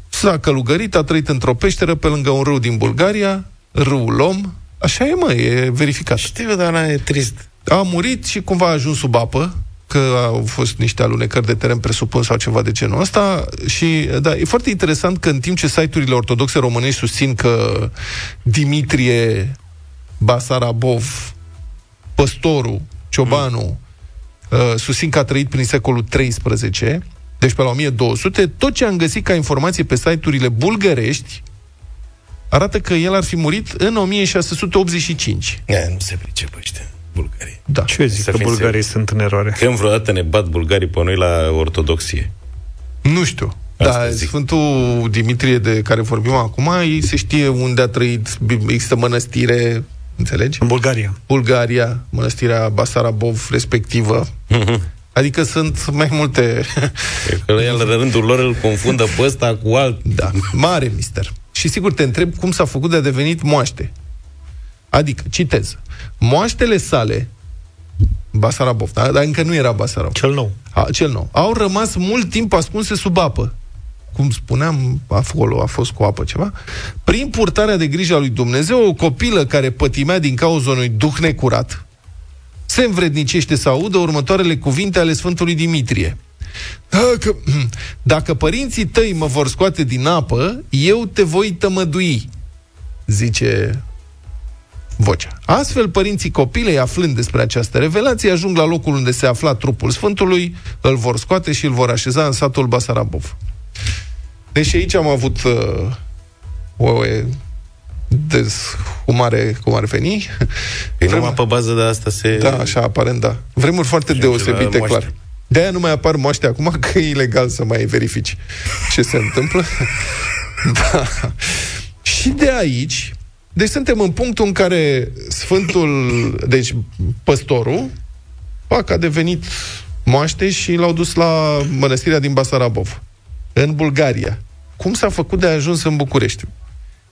S-a călugărit, a trăit într-o peșteră pe lângă un râu din Bulgaria, râul Lom, așa e, mă, e verificat. Știu, dar e trist. A murit și cumva a ajuns sub apă, că au fost niște alunecări de teren presupun sau ceva de genul ăsta și da, e foarte interesant că în timp ce site-urile ortodoxe românești susțin că Dimitrie Basarabov, păstorul, ciobanul, mm. uh, susțin că a trăit prin secolul 13, deci pe la 1200, tot ce am găsit ca informație pe site-urile bulgărești arată că el ar fi murit în 1685. E, nu se pricepe ăștia, bulgarii. Da. Ce eu zic Să că fim bulgarii sunt în eroare? Când vreodată ne bat bulgarii pe noi la ortodoxie. Nu știu. Da, Sfântul Dimitrie de care vorbim acum, ei se știe unde a trăit, există mănăstire, înțelegi? În Bulgaria. Bulgaria, mănăstirea Basarabov respectivă. Adică sunt mai multe... Că el, în rândul lor, îl confundă pe ăsta cu alt... Da, mare mister. Și sigur te întreb cum s-a făcut de a devenit moaște. Adică, citez, moaștele sale, Basarabov, da? dar încă nu era Basarabov. Cel nou. A, cel nou. Au rămas mult timp ascunse sub apă. Cum spuneam, acolo a fost cu apă ceva. Prin purtarea de grijă a lui Dumnezeu, o copilă care pătimea din cauza unui duh necurat, se învrednicește să audă următoarele cuvinte ale Sfântului Dimitrie. Dacă, (clears throat) dacă părinții tăi mă vor scoate din apă, eu te voi tămădui, zice vocea. Astfel, părinții copilei, aflând despre această revelație, ajung la locul unde se afla trupul Sfântului, îl vor scoate și îl vor așeza în satul Basarabov. Deci aici am avut uh, o dezhumare, cum ar veni. (laughs) Păi numai pe bază de asta se... Da, așa, aparent, da. Vremuri foarte deosebite, clar. De-aia nu mai apar moaște acum, (laughs) că e ilegal să mai verifici ce se întâmplă. (laughs) da. Și de aici, deci suntem în punctul în care Sfântul, deci păstorul, pac, a devenit moaște și l-au dus la mănăstirea din Basarabov, în Bulgaria. Cum s-a făcut de a ajuns în București?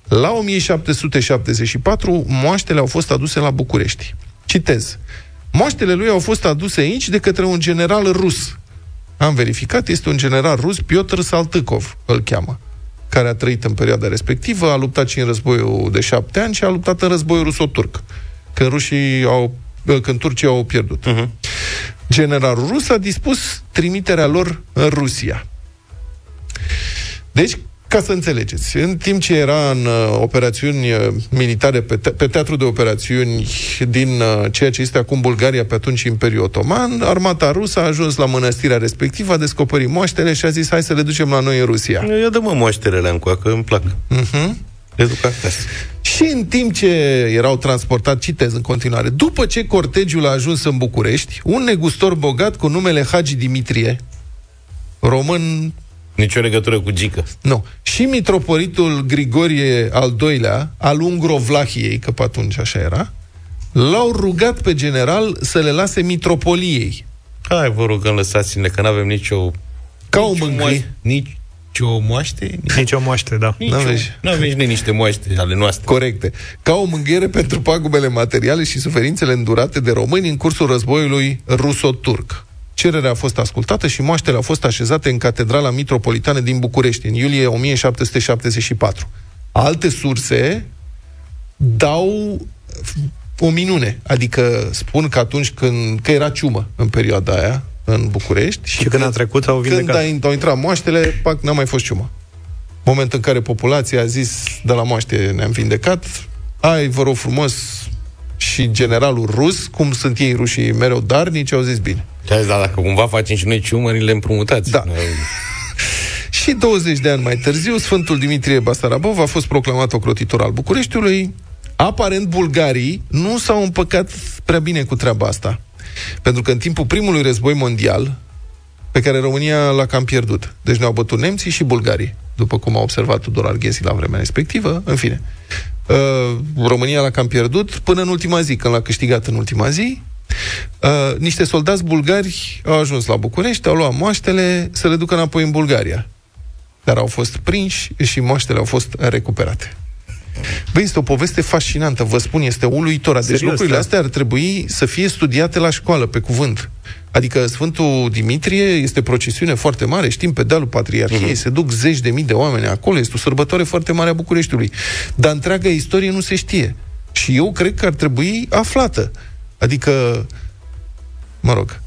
La 1774, moaștele au fost aduse la București. Citez. Moaștele lui au fost aduse aici de către un general rus. Am verificat, este un general rus, Piotr Saltykov, îl cheamă care a trăit în perioada respectivă, a luptat și în războiul de șapte ani și a luptat în războiul ruso-turc, când rușii au, când turcii au pierdut. Uh-huh. Generalul rus a dispus trimiterea lor în Rusia. Deci, ca să înțelegeți, în timp ce era în uh, operațiuni uh, militare, pe, te- pe teatru de operațiuni din uh, ceea ce este acum Bulgaria, pe atunci Imperiul Otoman, armata rusă a ajuns la mănăstirea respectivă, a descoperit moaștele și a zis, hai să le ducem la noi în Rusia. Eu dă mă moașterele în că îmi plac. Uh-huh. Le duc acasă. Și în timp ce erau transportat, citez în continuare, după ce cortegiul a ajuns în București, un negustor bogat cu numele Hagi Dimitrie, român Nicio legătură cu Gică. Nu. Și mitropolitul Grigorie al doilea, al Ungrovlahiei, că pe atunci așa era, l-au rugat pe general să le lase mitropoliei. Hai, vă rugăm, lăsați-ne, că nu avem nicio... Ca o mângâie. Nici o moaște? Nici o moaște, da. Nu aveți nici niște moaște ale noastre. Corecte. Ca o mânghiere pentru pagubele materiale și suferințele îndurate de români în cursul războiului ruso-turc. Cererea a fost ascultată și moaștele au fost așezate în Catedrala Mitropolitană din București, în iulie 1774. Alte surse dau o minune, adică spun că atunci când, că era ciumă în perioada aia, în București. Și, și când a trecut au vindecat. Când au intrat moaștele, pac, n-a mai fost ciumă. Moment în care populația a zis, de la moaște ne-am vindecat, ai, vă rog frumos, și generalul rus, cum sunt ei rușii mereu darnici, au zis bine. Da, dacă cumva facem și noi ciumările împrumutați. Da. (laughs) și 20 de ani mai târziu, Sfântul Dimitrie Basarabov a fost proclamat ocrotitor al Bucureștiului. Aparent, bulgarii nu s-au împăcat prea bine cu treaba asta. Pentru că în timpul primului război mondial, pe care România l-a cam pierdut. Deci ne-au bătut nemții și bulgarii, după cum a observat Tudor Arghezi la vremea respectivă, în fine. Uh, România l-a cam pierdut până în ultima zi, când l-a câștigat în ultima zi. Uh, niște soldați bulgari au ajuns la București, au luat moaștele să le ducă înapoi în Bulgaria. Dar au fost prinși și moaștele au fost recuperate. Băi, este o poveste fascinantă, vă spun, este uluitoare. Deci Serios, lucrurile da? astea ar trebui să fie studiate la școală, pe cuvânt. Adică Sfântul Dimitrie este procesiune foarte mare, știm, pe dealul Patriarhiei, uh-huh. se duc zeci de mii de oameni acolo, este o sărbătoare foarte mare a Bucureștiului. Dar întreaga istorie nu se știe. Și eu cred că ar trebui aflată. Adică, mă rog,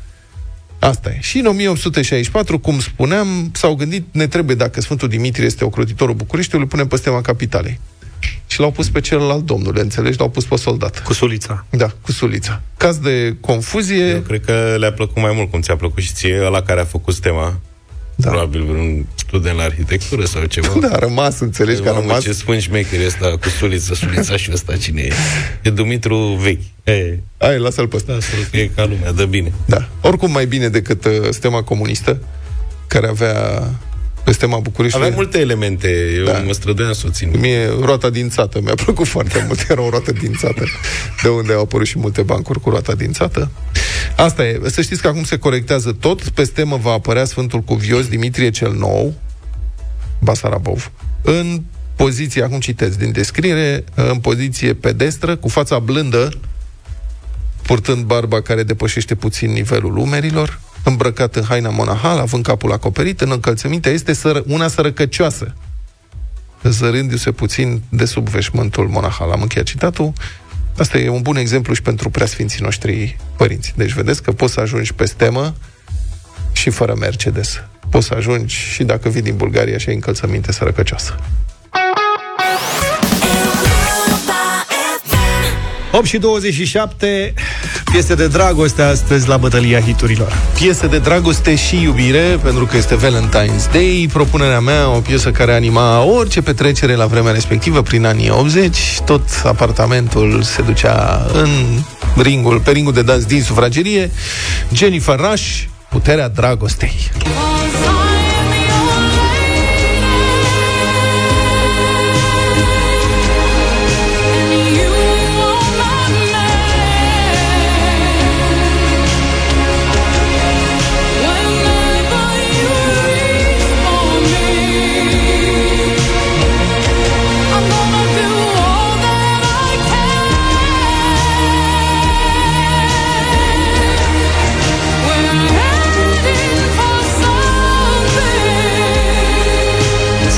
Asta e. Și în 1864, cum spuneam, s-au gândit, ne trebuie, dacă Sfântul Dimitrie este ocrotitorul Bucureștiului, îl punem pe stema capitalei și l-au pus pe celălalt domnule, înțelegi? L-au pus pe soldat. Cu sulița. Da, cu sulița. Caz de confuzie... Eu cred că le-a plăcut mai mult cum ți-a plăcut și ție, ăla care a făcut tema. Da. Probabil un student la arhitectură sau ceva. Da, a rămas, înțelegi că a rămas. Ce spun șmecherii ăsta cu sulița, sulița și ăsta cine e? E Dumitru vechi. E. Hai, lasă-l pe ăsta. Lasă-l că e ca lumea, dă bine. Da. Oricum mai bine decât uh, stema comunistă, care avea Pe stema București. Avea multe elemente, eu da. mă străduiam să o țin. Mie roata dințată mi-a plăcut foarte mult. Era o roată dințată, de unde au apărut și multe bancuri cu roata dințată. Asta e. Să știți că acum se corectează tot. Pe stemă va apărea Sfântul Cuvios Dimitrie cel Nou, Basarabov, în poziție, acum citesc din descriere, în poziție pedestră, cu fața blândă, purtând barba care depășește puțin nivelul umerilor, îmbrăcat în haina monahal, având capul acoperit, în încălțămintea este sără, una sărăcăcioasă, zărându-se puțin de sub veșmântul monahal. Am încheiat citatul. Asta e un bun exemplu și pentru preasfinții noștri părinți. Deci vedeți că poți să ajungi pe stemă și fără Mercedes. Poți să ajungi și dacă vii din Bulgaria și ai încălțăminte sărăcăcioasă. 8 și 27 piese de dragoste astăzi la bătălia hiturilor. Piese de dragoste și iubire, pentru că este Valentine's Day. Propunerea mea, o piesă care anima orice petrecere la vremea respectivă, prin anii 80. Tot apartamentul se ducea în ringul, pe ringul de dans din sufragerie. Jennifer Rush, Puterea dragostei.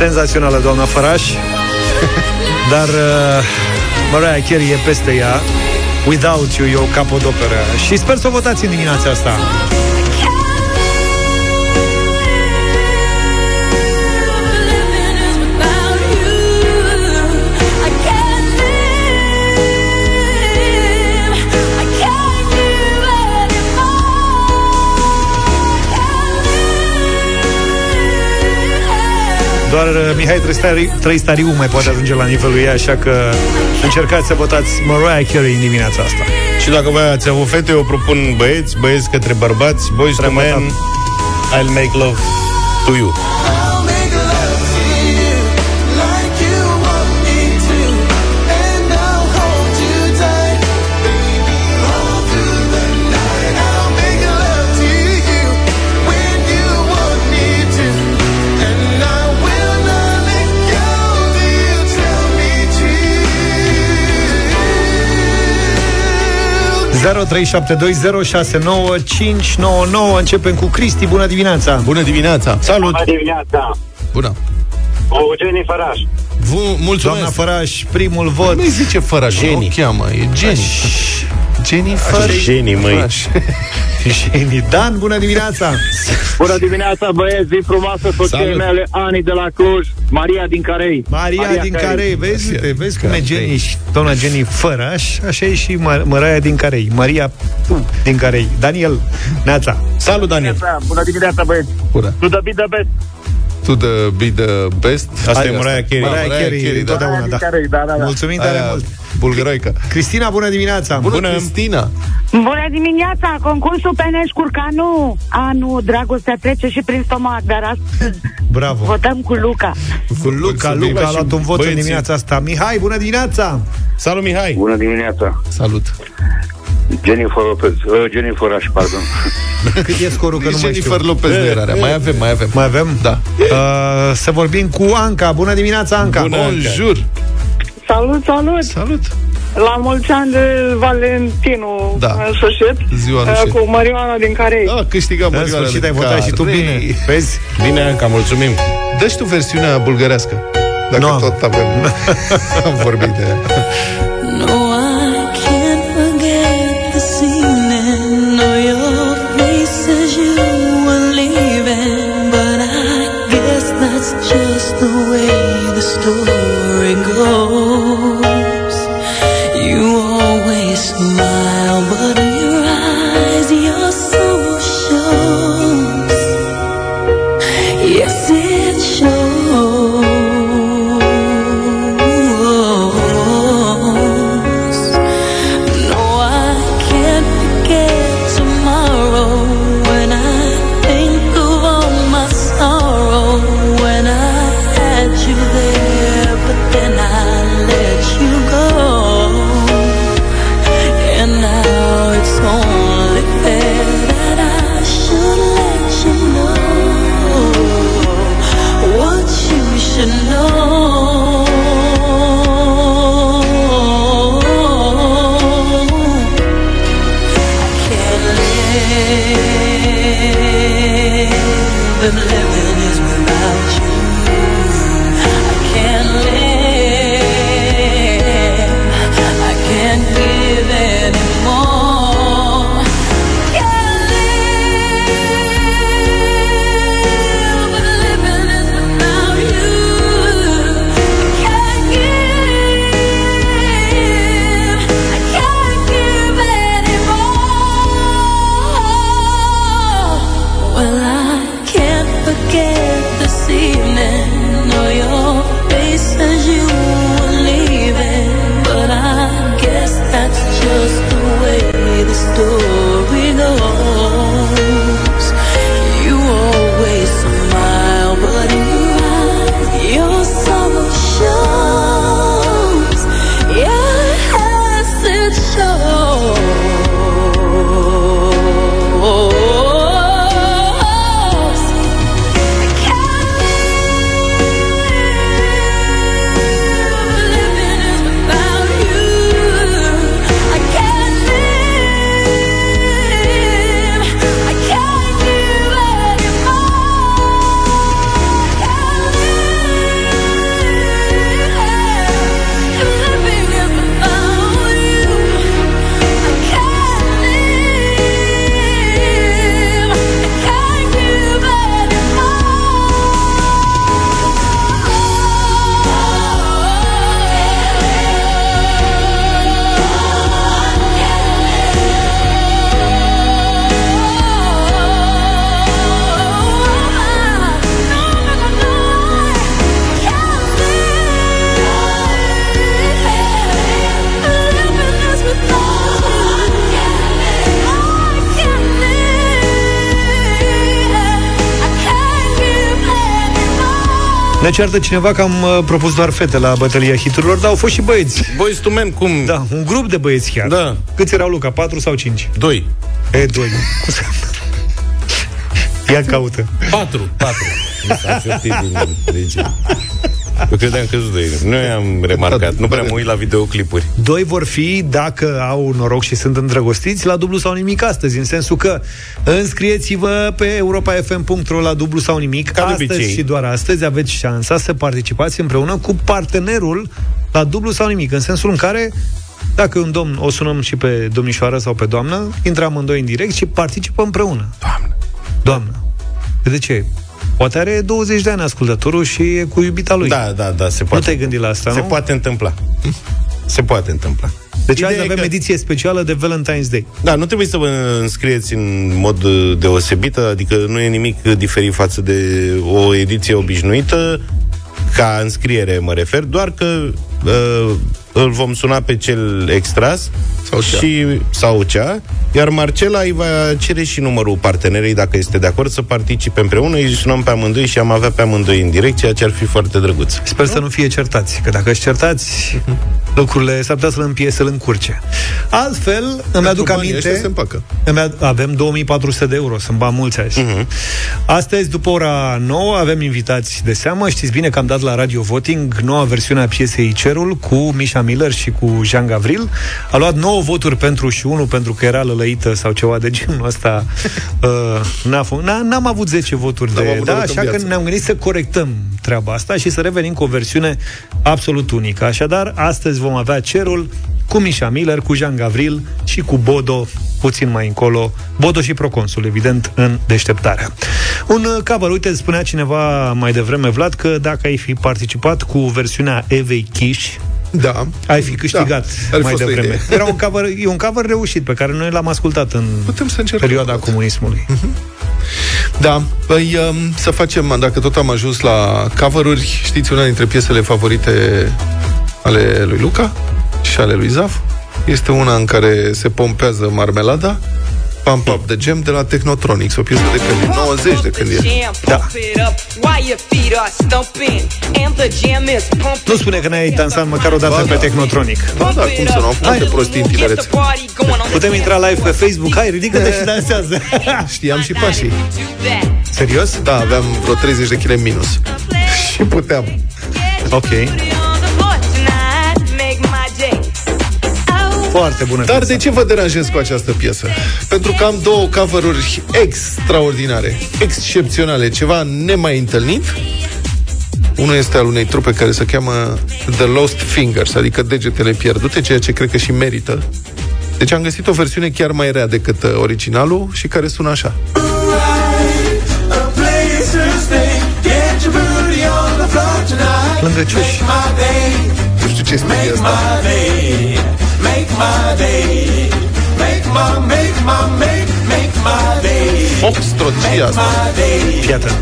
Senzațională, doamna Făraș. (laughs) Dar uh, Mariah Carey e peste ea. Without You e o capodoperă. Și sper să o votați în dimineața asta Doar uh, Mihai Trăistariu, Trăistariu mai poate ajunge la nivelul ei, așa că încercați să votați Mariah Carey în dimineața asta. Și dacă voi ați avut fete, eu propun băieți, băieți către bărbați, boys to men, I'll make love to you. Începem cu Cristi, bună dimineața. Bună dimineața. Salut. Bună dimineața. Bună. Cu Jenny Făraș. V- mulțumesc. Doamna Făraș, primul vot. Nu zice Făraș, Jenny. o cheamă, e Jenny Jenny Făraș. Jenny, măi. Făraș. Jenny Dan, bună dimineața Bună dimineața băieți, zi frumoasă soției Salut. mele Ani de la Cluj Maria din Carei Maria, Maria din Carei, vezi, Maria uite, vezi din cum e Carei. Jenny și doamna Jenny Făraș, așa e și Mar- Măraia din Carei, Maria tu, din Carei. Daniel, Neața. Salut, Daniel Bună dimineața băieți Bună To the be the best To the be the best Asta Hai, e Mariah Carey. Mariah Carey, da. întotdeauna, Maria da. din Carei, da, da, da Mulțumim tare Aia, mult. Bulgăroică Cristina, bună dimineața. Bună, Bună Cristina Bună dimineața! Concursul Peneș Curcanu. A, nu, dragostea trece și prin stomac, dar astăzi Bravo. votăm cu Luca. Cu Luca, Mulțumim. Luca a Și luat un vot în băieții. dimineața asta. Mihai, bună dimineața. Salut, Mihai Bună dimineața Salut Jennifer Lopez uh, Jennifer Rush, pardon (laughs) Cât e scorul, că nu mai știu. Jennifer Lopez de erarea Mai avem, mai avem Mai avem? Da Uh, să vorbim cu Anca. Bună dimineața, Anca. Bună, Bonjour Salut, salut! Salut La mulți ani de Valentinu Da. în sfârșit, Ziua uh, nu știu. cu Marioana din Carei. A, câștigat În Marioara sfârșit de ai votat și tu Carei. bine. Vezi? Bine, Anca, mulțumim Dă-și tu versiunea bulgărească Dacă Nu am. tot avem Am (laughs) vorbit de show Ne ceartă cineva că am uh, propus doar fete la bătălia hiturilor, dar au fost și băieți. Boys to men, cum? Da, un grup de băieți chiar. Da. Câți erau, Luca? 4 sau 5? Doi. E, doi. Cum se- Ia caută. Patru. Patru. Mi s-a șoptit din regie. Eu credeam că sunt doi. Nu am remarcat. Nu prea mă uit la videoclipuri. Doi vor fi, dacă au noroc și sunt îndrăgostiți, la dublu sau nimic astăzi, în sensul că înscrieți-vă pe europa.fm.ro la dublu sau nimic. Ca de astăzi obicei. și doar astăzi aveți șansa să participați împreună cu partenerul la dublu sau nimic, în sensul în care dacă un domn o sunăm și pe domnișoară sau pe doamnă, intrăm amândoi în direct și participăm împreună. Doamnă. Doamnă. De ce? Poate are 20 de ani ascultătorul și e cu iubita lui. Da, da, da, se Nu poate. te-ai gândit la asta, Se nu? poate întâmpla. Se poate întâmpla. Deci Ideea azi e avem că- ediție specială de Valentine's Day. Da, nu trebuie să vă înscrieți în mod uh, deosebit, adică nu e nimic uh, diferit față de o ediție obișnuită, ca înscriere mă refer, doar că uh, îl vom suna pe cel extras Sau cea. și, sau cea, iar Marcela îi va cere și numărul partenerei, dacă este de acord, să participe împreună, îi sunăm pe amândoi și am avea pe amândoi în direct, ceea ce ar fi foarte drăguț. Sper să nu fie certați, că dacă își certați, lucrurile s-ar putea să-l împie, să-l încurce. Altfel, îmi aduc banii ăștia se aminte... împacă. Îmi ad- avem 2400 de euro, sunt bani mulți azi. Mhm. Astăzi, după ora 9, avem invitați de seamă. Știți bine că am dat la Radio Voting noua versiune a piesei Cerul cu Misha Miller și cu Jean Gavril. A luat 9 voturi pentru și unul pentru că era lălăită sau ceva de genul ăsta. (laughs) uh, n-a f- n- n-am avut 10 voturi N-am de... avut Da, noroc în așa că viață. ne-am gândit să corectăm treaba asta și să revenim cu o versiune absolut unică. Așadar, astăzi vom avea Cerul cu Misha Miller, cu Jean Gavril și cu Bodo puțin mai încolo, Bodo și Proconsul, evident, în deșteptarea. Un uh, cover, uite, spunea cineva mai devreme, Vlad, că dacă ai fi participat cu versiunea Evei Kish, Da. ai fi câștigat Da, ar fi mai fost o devreme. idee. Era un cover, e un cover reușit pe care noi l-am ascultat în Putem să încercăm. perioada comunismului. Da, păi um, să facem, dacă tot am ajuns la cover-uri, știți una dintre piesele favorite ale lui Luca și ale lui Zaf? Este una în care se pompează marmelada, Pump Up the Gem de la Technotronics, o piesă de când e 90 de când e. Da. Nu spune că n-ai dansat măcar o dată Ba, pe da. Technotronic. Ba da, cum să nu, am făcut de prostii în tinerețe. Putem intra live pe Facebook. Hai, ridică-te și dansează. (laughs) Știam și pașii. Serios? Da, aveam vreo 30 de kg în minus. și puteam. Ok. Foarte bună Dar piesă. de ce vă deranjez cu această piesă? Pentru că am două cover-uri extraordinare, excepționale, ceva nemai întâlnit. Unul este al unei trupe care se cheamă The Lost Fingers, adică degetele pierdute, ceea ce cred că și merită. Deci am găsit o versiune chiar mai rea decât uh, originalul și care sună așa. Lângă Ciuși. Nu știu ce este asta. Foxtrot și asta. Fii atent.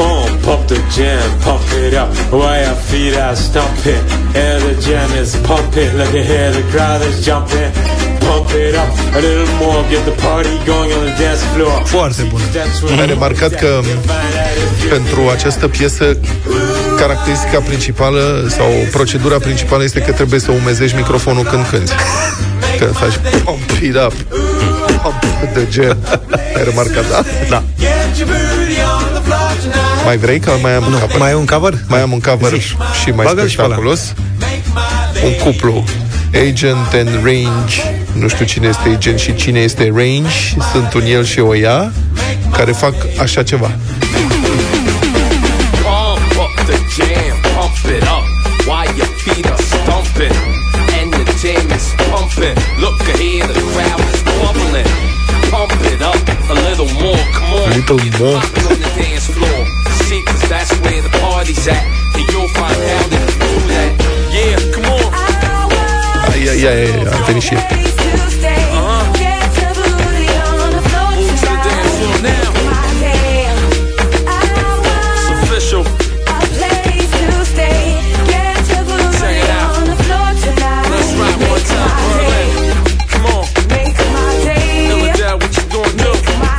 Pump up the jam, pump it up. While your feet are stomping, and the jam is pumping. Look ahead, the crowd is jumping. Pump it up a little more, get the party going on the dance floor. Foarte bună. Am remarcat că pentru această piesă caracteristica principală sau procedura principală este că trebuie să umezești microfonul când cânti. Că faci pump it up, pump the jam. Ai remarcat, da? Da. Mai vrei? Că mai am un cover. Mai e un cover? Mai am un cover Zi. și mai Bagă-l și pe ăla. spectaculos. Un cuplu Agent and Range Nu știu cine este agent și cine este range Sunt un el și o ea Care fac așa ceva pumping. Look ahead, the crowd is bubbling. Pump it up a little more, come on. A little more. On the dance floor. See, 'cause that's where the party's at. And you'll find how to do that. Yeah, come on. Ia, ia, ia, ia, a venit și el It's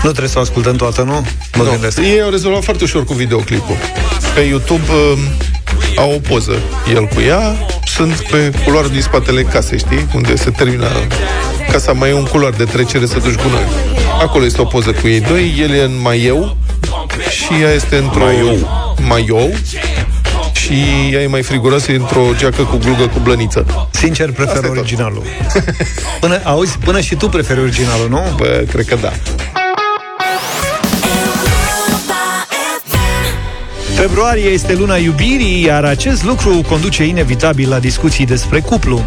Nu trebuie să o ascultăm toată, nu? Mă Nu, gândesc. ei au rezolvat foarte ușor cu videoclipul. Pe YouTube uh, au o poză, el cu ea, sunt pe culoarul din spatele casei, știi? Unde se termină casa, mai e un culoar de trecere să duci gunoi. Acolo este o poză cu ei doi, el e în maieu și ea este într-o Maiou. maiou și ea e mai friguroasă, e într-o geacă cu glugă cu blăniță. Sincer, prefer originalul. (laughs) Până, auzi, până și tu preferi originalul, nu? Bă, cred că da. Februarie este luna iubirii, iar acest lucru conduce inevitabil la discuții despre cuplu.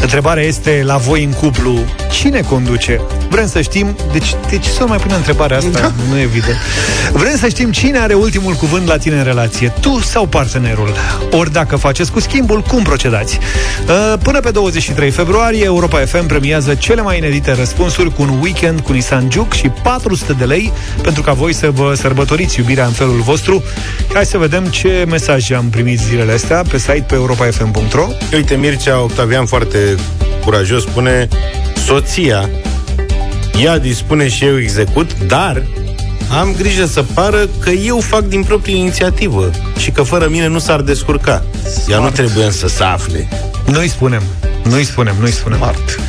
Întrebarea este, la voi în cuplu, cine conduce? Vrem să știm, deci de ce să mai pune întrebarea asta? Da. Nu e evident. Vrem să știm cine are ultimul cuvânt la tine în relație, tu sau partenerul? Ori dacă faceți cu schimbul, cum procedați? Uh, Până pe 23 februarie, Europa FM premiază cele mai inedite răspunsuri cu un weekend cu Nissan Juke și 400 de lei pentru ca voi să vă sărbătoriți iubirea în felul vostru. Hai să vedem ce mesaje am primit zilele astea pe site pe europafm.ro. Uite, Mircea Octavian foarte curajos spune Soția ea dispune și eu execut, dar am grijă să pară că eu fac din proprie inițiativă și că fără mine nu s-ar descurca. Ea nu trebuie însă să afle. Noi spunem, noi spunem, noi spunem. Smart.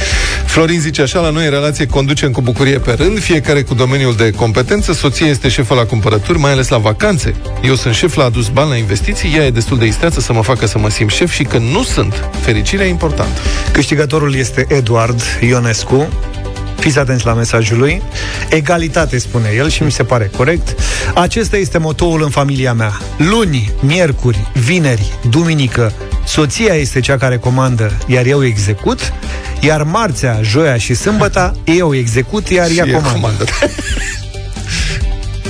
Florin zice așa, la noi în relație conducem cu bucurie pe rând, fiecare cu domeniul de competență, soția este șefă la cumpărături, mai ales la vacanțe. Eu sunt șef la adus bani la investiții, ea e destul de isteață să mă facă să mă simt șef și când nu sunt, fericirea e importantă. Câștigătorul este Eduard Ionescu. Fiți atenți la mesajul lui. Egalitate, spune el și mi se pare corect. Acesta este motoul în familia mea. Luni, miercuri, vineri, duminică, soția este cea care comandă, iar eu execut, iar marțea, joia și sâmbăta, eu execut, iar ea Și e comandă. comandă. (laughs)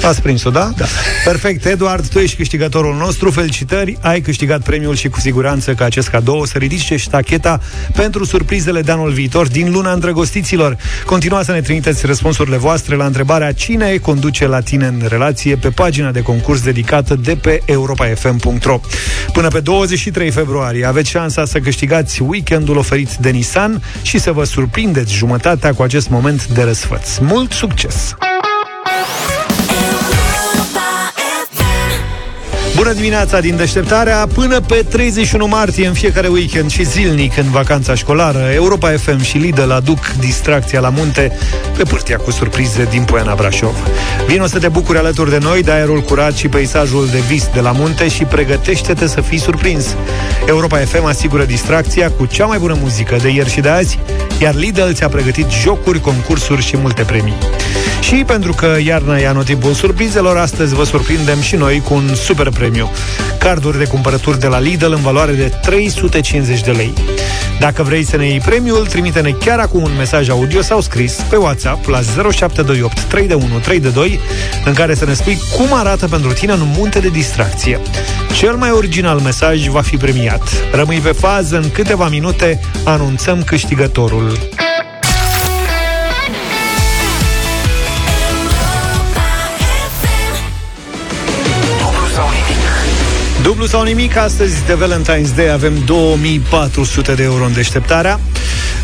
Ați prins-o, da? Da. Perfect, Eduard, tu ești câștigătorul nostru, felicitări, ai câștigat premiul și cu siguranță că acest cadou o să ridice ștacheta pentru surprizele de anul viitor din luna îndrăgostiților. Continuați să ne trimiteți răspunsurile voastre la întrebarea cine conduce la tine în relație pe pagina de concurs dedicată de pe europafm.ro. Până pe 23 februarie aveți șansa să câștigați weekendul oferit de Nissan și să vă surprindeți jumătatea cu acest moment de răsfăț. Mult succes! Bună dimineața din deșteptarea Până pe 31 martie în fiecare weekend și zilnic în vacanța școlară Europa FM și Lidl aduc distracția la munte Pe pârtia cu surprize din Poiana Brașov. Vino să te bucuri alături de noi De aerul curat și peisajul de vis de la munte Și pregătește-te să fii surprins. Europa FM asigură distracția cu cea mai bună muzică de ieri și de azi Iar Lidl ți-a pregătit jocuri, concursuri și multe premii și pentru că iarna e anotimpul surprizelor, astăzi vă surprindem și noi cu un super premiu. Carduri de cumpărături de la Lidl în valoare de 350 de lei. Dacă vrei să ne iei premiul, trimite-ne chiar acum un mesaj audio sau scris pe WhatsApp la 0728 3 de 1 3 de 2 în care să ne spui cum arată pentru tine un munte de distracție. Cel mai original mesaj va fi premiat. Rămâi pe fază, în câteva minute anunțăm câștigătorul. Dublu sau nimic, astăzi de Valentine's Day avem 2400 de euro în deșteptarea.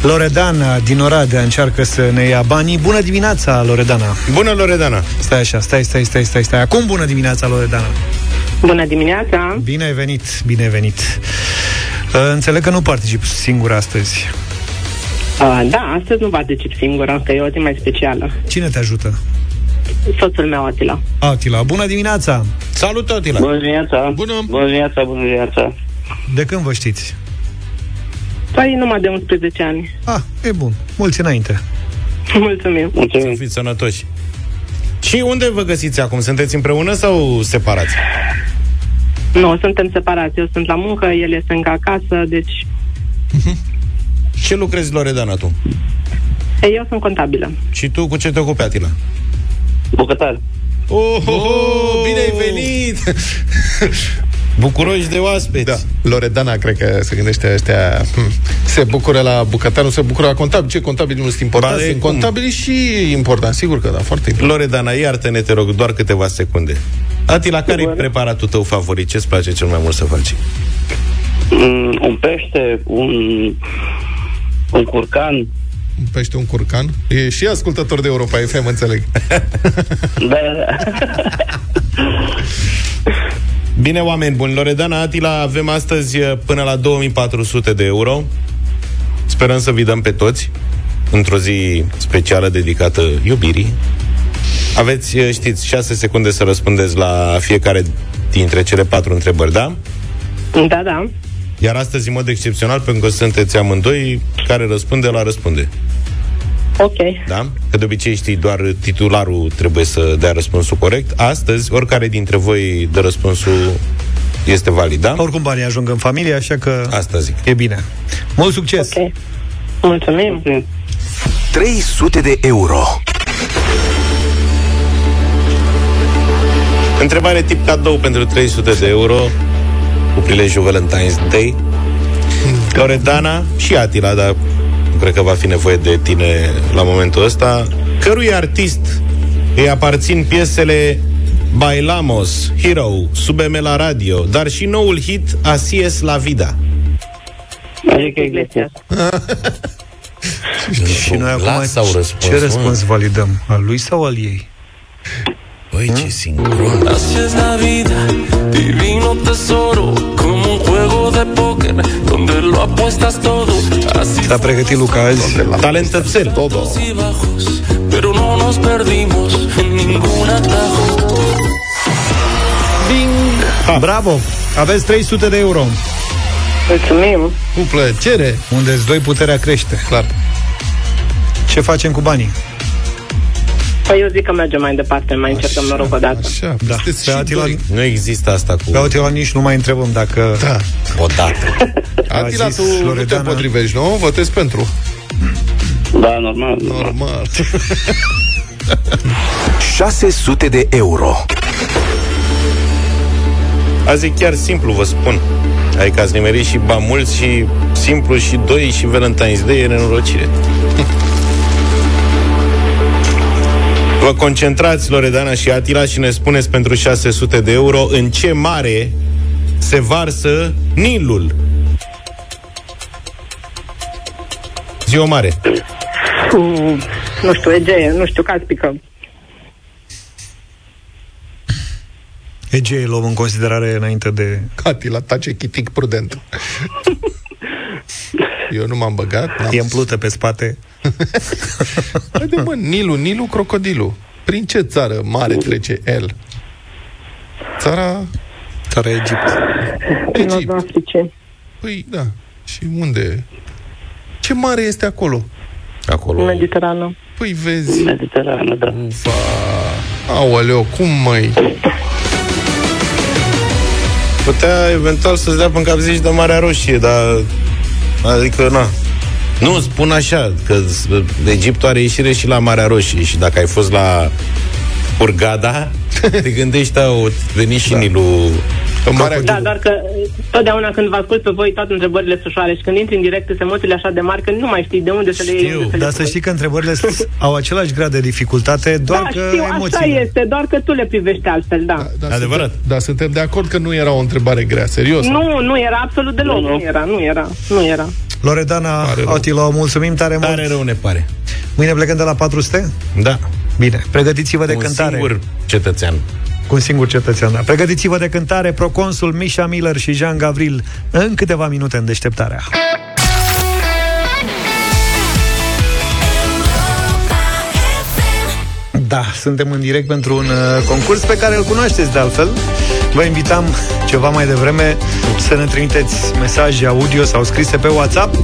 Loredana din Oradea încearcă să ne ia banii. Bună dimineața, Loredana! Bună, Loredana! Stai așa, stai, stai, stai, stai, stai. Acum bună dimineața, Loredana! Bună dimineața! Bine ai venit, bine ai venit. Uh, Înțeleg că nu particip singur astăzi. Uh, da, astăzi nu particip singură, că e o zi mai specială. Cine te ajută? Soțul meu, Atila. Atila, bună dimineața! Salut, Atila! Bună dimineața! Bună! Bună dimineața, bună dimineața! De când vă știți? Păi numai de 11 ani. Ah, e bun. Mulți înainte. Mulțumim. Să fiți sănătoși. Și unde vă găsiți acum? Sunteți împreună sau separați? Nu, suntem separați. Eu sunt la muncă, el este încă acasă, deci (laughs) Ce lucrezi, Loredana, tu? eu sunt contabilă. Și tu cu ce te ocupi, Atila? Bucătar. Oh, oh, oh, bine ai venit! (laughs) Bucuroși de oaspeți. Da. Loredana, cred că se gândește ăștia hm, Se bucură la bucătar, nu se bucură la contabil Ce contabili nu sunt importanți, Ba, de sunt cum? contabili și important Sigur că da, foarte important Loredana, iartă-ne, te rog, doar câteva secunde. Atila, care e preparatul tău favorit? Ce-ți place cel mai mult să faci? Mm, un pește, un, un curcan, Un pește, un curcan. E și ascultător de Europa FM, înțeleg. (laughs) Da, Bine, oameni buni, Loredana Atila, avem astăzi eh, până la 2400 de euro. Sperăm să vi dăm pe toți într-o zi specială dedicată iubirii. Aveți, eh, știți, 6 secunde să răspundeți la fiecare dintre cele patru întrebări, da? Da, da. Iar astăzi, în mod excepțional, pentru că sunteți amândoi, care răspunde la răspunde. Ok. Da? Că de obicei știi, doar titularul trebuie să dea răspunsul corect. Astăzi, oricare dintre voi dă răspunsul este valid, da? Oricum banii ajung în familie, așa că Asta zic. e bine. Mult succes! Ok. Mulțumim. 300 de euro. Întrebare tip cadou pentru 300 de euro cu prilejul Valentine's Day. Loredana și Atila, dar nu cred că va fi nevoie de tine la momentul ăsta. Cărui artist îi aparțin piesele Bailamos, Hero, Subeme la radio, dar și noul hit Así es la vida. Enrique Iglesias. (laughs) Și noi acum Las sau răspuns, ce mă? răspuns validăm? Al lui sau al ei? Băi, ce sincron. Así es la vida, divino tesoro, como un juego de póker, donde lo apuestas todo, así S-a pregătit Luca azi. Talentățel. altos y bajos, pero no nos perdimos en ningún atajo. Ha. Bravo! Aveți 300 de euro. Mulțumim. Cu plăcere. Unde doi puterea crește. Clar. Ce facem cu banii? Păi eu zic că mergem mai departe, mai încercăm noroc o dată. Așa, Da. sunteți Pe și Atila, doi. Nu există asta cu pe Atila nici nu mai întrebăm dacă... Da. odată. Atila, zis tu nu te Loredana. împotrivești, nu? Votezi pentru. Da, normal. Normal. 600 (laughs) de euro. Azi e chiar simplu, vă spun. Adică ați nimerit și ba mulți și simplu și doi și Valentine's Day e nenorocire. (laughs) Vă concentrați, Loredana și Atila, și ne spuneți pentru 600 de euro în ce mare se varsă Nilul. Zi o mare. Mm, nu știu, Egee, nu știu, Caspică. Egei luăm în considerare înainte de... Atila, tace chitic prudent. (laughs) (laughs) Eu nu m-am băgat. N-am... E împlută pe spate. (laughs) Haide, mă, Nilu, Nilu, crocodilul. Prin ce țară mare trece el? Țara Țara Egipt. Prin Egipt. nordul Africii. Păi, da. Și unde? Ce mare este acolo? Acolo. Mediterană. Păi vezi. Mediterană, da. Ufa. Aoleo, cum mai? Putea eventual să-ți dea până cap zici de Marea Roșie, dar... Adică, na. Nu, spun așa, că Egiptul are ieșire și la Marea Roșie și dacă ai fost la Hurgada, (laughs) te gândești, da, o veni și da. Nilul... În Marea... Da, doar că totdeauna când vă ascult pe voi toate întrebările sunt ușoare și când intri în direct sunt emoțiile așa de mari că nu mai știi de unde să le iei, unde să le Dar să pui. știi că întrebările s- (laughs) au același grad de dificultate, doar da, că știu, așa emoțiile. este, doar că tu le privești altfel, da. Da, Adevărat. Suntem, da, suntem de acord că nu era o întrebare grea, serios. Nu, nu era absolut deloc, nu, era, nu era, nu era. Loredana, Pare rău. Atila, mulțumim tare mult. Tare rău ne pare. Mâine plecăm de la 400? Da. Bine, pregătiți-vă de Un cântare. singur cetățean. Cu un singur cetățean, da. Pregătiți-vă de cântare, Proconsul, Mișa Miller și Jean Gavril în câteva minute în deșteptarea. Da, suntem în direct pentru un uh, concurs pe care îl cunoașteți de altfel. Vă invitam ceva mai devreme să ne trimiteți mesaje audio sau scrise pe WhatsApp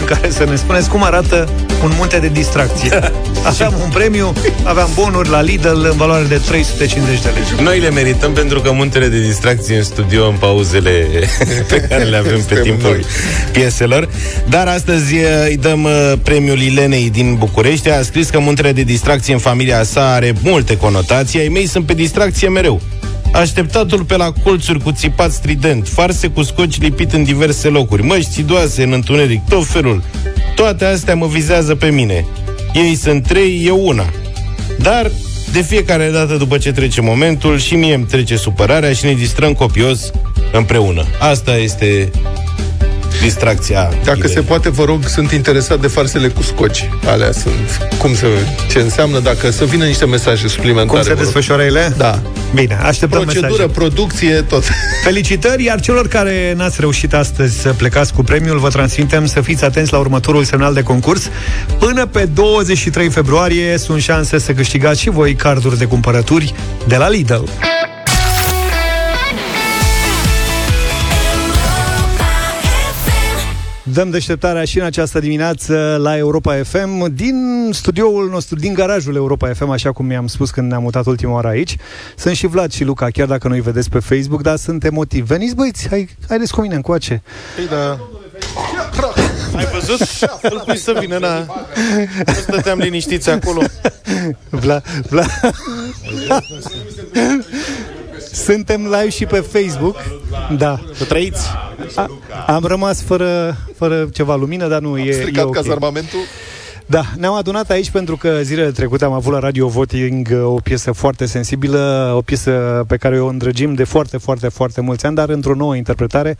în care să ne spuneți cum arată un munte de distracție. (laughs) Aveam un premiu, aveam bonuri la Lidl în valoare de 350 de lei. Noi le merităm pentru că muntele de distracție în studio în pauzele (laughs) pe care le avem pe Suntem timpul noi. pieselor. Dar astăzi uh, îi dăm uh, premiul Ilenei din București. A scris că muntele de distracție în familia sa are multe conotații. Ai mei sunt pe distracție mereu. Așteptatul pe la colțuri cu țipat strident, farse cu scoci lipit în diverse locuri, măști țidoase în întuneric, tot felul. Toate astea mă vizează pe mine. Ei sunt trei, eu una. Dar de fiecare dată după ce trece momentul și mie îmi trece supărarea și ne distrăm copios împreună. Asta este distracția. Dacă ideii. se poate, vă rog, sunt interesat de farsele cu scoci. Alea sunt. Cum să, ce înseamnă dacă să vină niște mesaje suplimentare. Cum se vă rog. desfășoară ele? Da. Bine, așteptăm Procedură, mesaje. producție, tot. Felicitări, iar celor care n-ați reușit astăzi să plecați cu premiul, vă transmitem să fiți atenți la următorul semnal de concurs. Până pe 23 februarie sunt șanse să câștigați și voi carduri de cumpărături de la Lidl. Dăm deșteptarea și în această dimineață la Europa FM din studioul nostru, din garajul Europa FM, așa cum mi-am spus când ne-am mutat ultima oară aici. Sunt și Vlad și Luca, chiar dacă nu-i vedeți pe Facebook, dar sunt emotiv. Veniți băieți, hai, haideți cu mine încoace. Păi da. Ai văzut? Îl pui să vină, na. Nu stăteam liniștiți acolo. Vla, Vla... (laughs) Suntem live și pe Facebook. Da. Să trăiți. A, am rămas fără, fără ceva lumină, dar nu e, e Stricat ok. cazarmamentul. Da, ne-am adunat aici pentru că zilele trecute am avut la Radio Voting uh, o piesă foarte sensibilă, o piesă pe care o îndrăgim de foarte, foarte, foarte mulți ani, dar într-o nouă interpretare.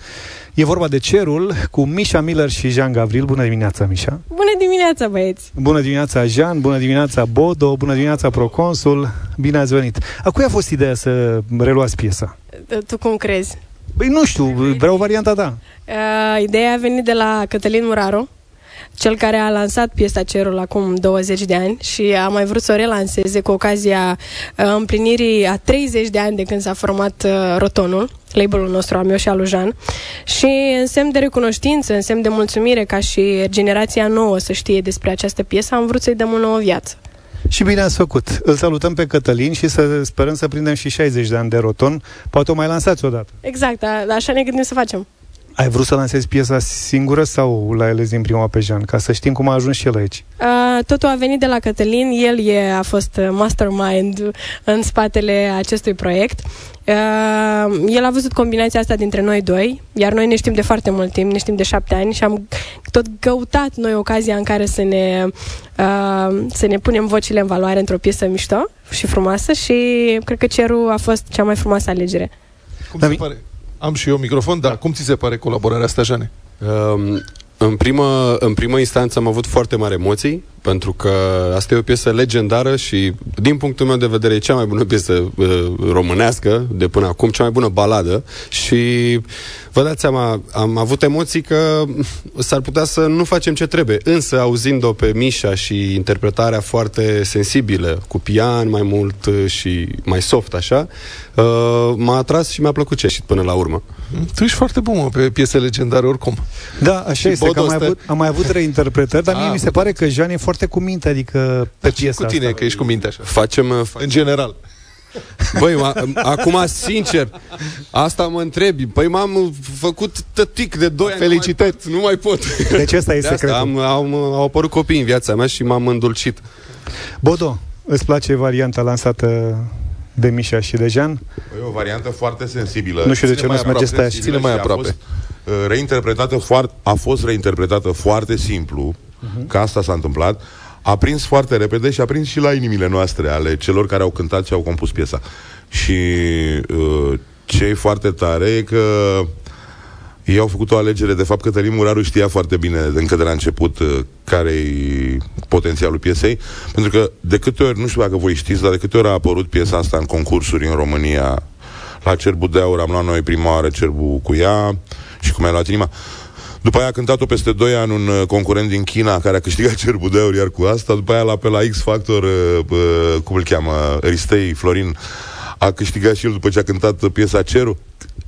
E vorba de Cerul cu Misha Miller și Jean Gavril. Bună dimineața, Misha! Bună dimineața, băieți! Bună dimineața, Jean! Bună dimineața, Bodo! Bună dimineața, Proconsul! Bine ați venit! A cui a fost ideea să reluați piesa? Tu cum crezi? Băi, nu știu, vreau varianta ta. Uh, ideea a venit de la Cătălin Muraru, cel care a lansat piesa Cerul acum 20 de ani și a mai vrut să o relanseze cu ocazia uh, împlinirii a 30 de ani de când s-a format uh, Rotonul, labelul nostru, al meu și al lui Jean. Și în semn de recunoștință, în semn de mulțumire ca și generația nouă să știe despre această piesă, am vrut să-i dăm o nouă viață. Și bine ați făcut. Îl salutăm pe Cătălin și să sperăm să prindem și 60 de ani de roton. Poate o mai lansați odată. Exact, a, așa ne gândim să facem. Ai vrut să lansezi piesa singură sau l-ai ales din prima pe Jean? Ca să știm cum a ajuns și el aici. Uh, totul a venit de la Cătălin, el e, a fost uh, mastermind în spatele acestui proiect. Uh, el a văzut combinația asta dintre noi doi, iar noi ne știm de foarte mult timp, ne știm de șapte ani și am tot căutat noi ocazia în care să ne, uh, să ne punem vocile în valoare într-o piesă mișto și frumoasă și cred că Cerul a fost cea mai frumoasă alegere. Cum se pare? Am și eu microfon, dar cum ți se pare colaborarea asta, Jane? Um, în primă, în primă instanță am avut foarte mari emoții, pentru că asta e o piesă legendară și, din punctul meu de vedere, e cea mai bună piesă uh, românească de până acum, cea mai bună baladă și vă dați seama, am avut emoții că s-ar putea să nu facem ce trebuie, însă auzind-o pe Mișa și interpretarea foarte sensibilă, cu pian mai mult uh, și mai soft așa, uh, m-a atras și mi-a plăcut ce a ieșit până la urmă. Tu ești foarte bun mă, pe piese legendare oricum. Da, așa Și este, că am Bodo mai, ăsta- avut, am mai avut reinterpretări, dar mie Ah, mi se pare că Jean e foarte cu minte, adică pe piesa Cu tine, asta. că ești cu minte așa. Facem... uh, În general. Băi, ma, acum, sincer, asta mă întrebi. Păi m-am făcut tătic de 2 ani. Felicitări. Nu mai pot. Nu mai pot. Deci ăsta e De asta secretul. Am, am, au apărut copii în viața mea și m-am îndulcit. Bodo, îți place varianta lansată de Mișa și de Jean? E o variantă foarte sensibilă. Nu știu de ce Ține nu-ți mai merge aproape, stai așa. sensibilă Ține mai și a aproape. fost, uh, reinterpretată foarte, a fost reinterpretată foarte simplu, Mhm. că asta s-a întâmplat. A prins foarte repede și a prins și la inimile noastre, ale celor care au cântat și au compus piesa. Și uh, ce e foarte tare e că ei au făcut o alegere, de fapt Cătălin Muraru știa foarte bine încă de la început uh, care e potențialul piesei, pentru că de câte ori, nu știu dacă voi știți, dar de câte ori a apărut piesa asta în concursuri în România, la Cerbul de Aur am luat noi prima oară Cerbul cu ea și cum ai luat inima. După aia a cântat-o peste 2 ani un uh, concurent din China care a câștigat (laughs) Cerbul de Aur iar cu asta, după aia la pe la X Factor, uh, uh, cum îl cheamă, Ristei Florin, a câștigat și el după ce a cântat uh, piesa Cerul.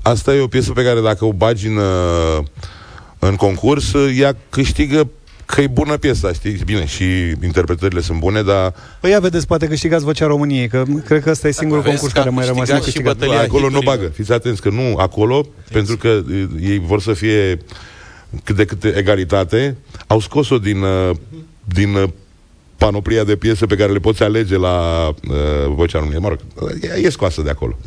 Asta e o piesă pe care dacă o bagi în, uh, în concurs, uh, ea câștigă că e bună piesa, știi? Bine, și interpretările sunt bune, dar Păi ia vedeți, poate câștigați Vocea României, că cred că ăsta e singurul Vezi concurs că a care mai rămas câștigat și necâștigat. bătălia acolo nu bagă. Fiți atenți că nu acolo, pentru că uh, ei vor să fie cât de cât egalitate, au scos-o din, uh, din uh, panoplia de piese pe care le poți alege la uh, Vocea României. Mă rog, e, e scoasă de acolo.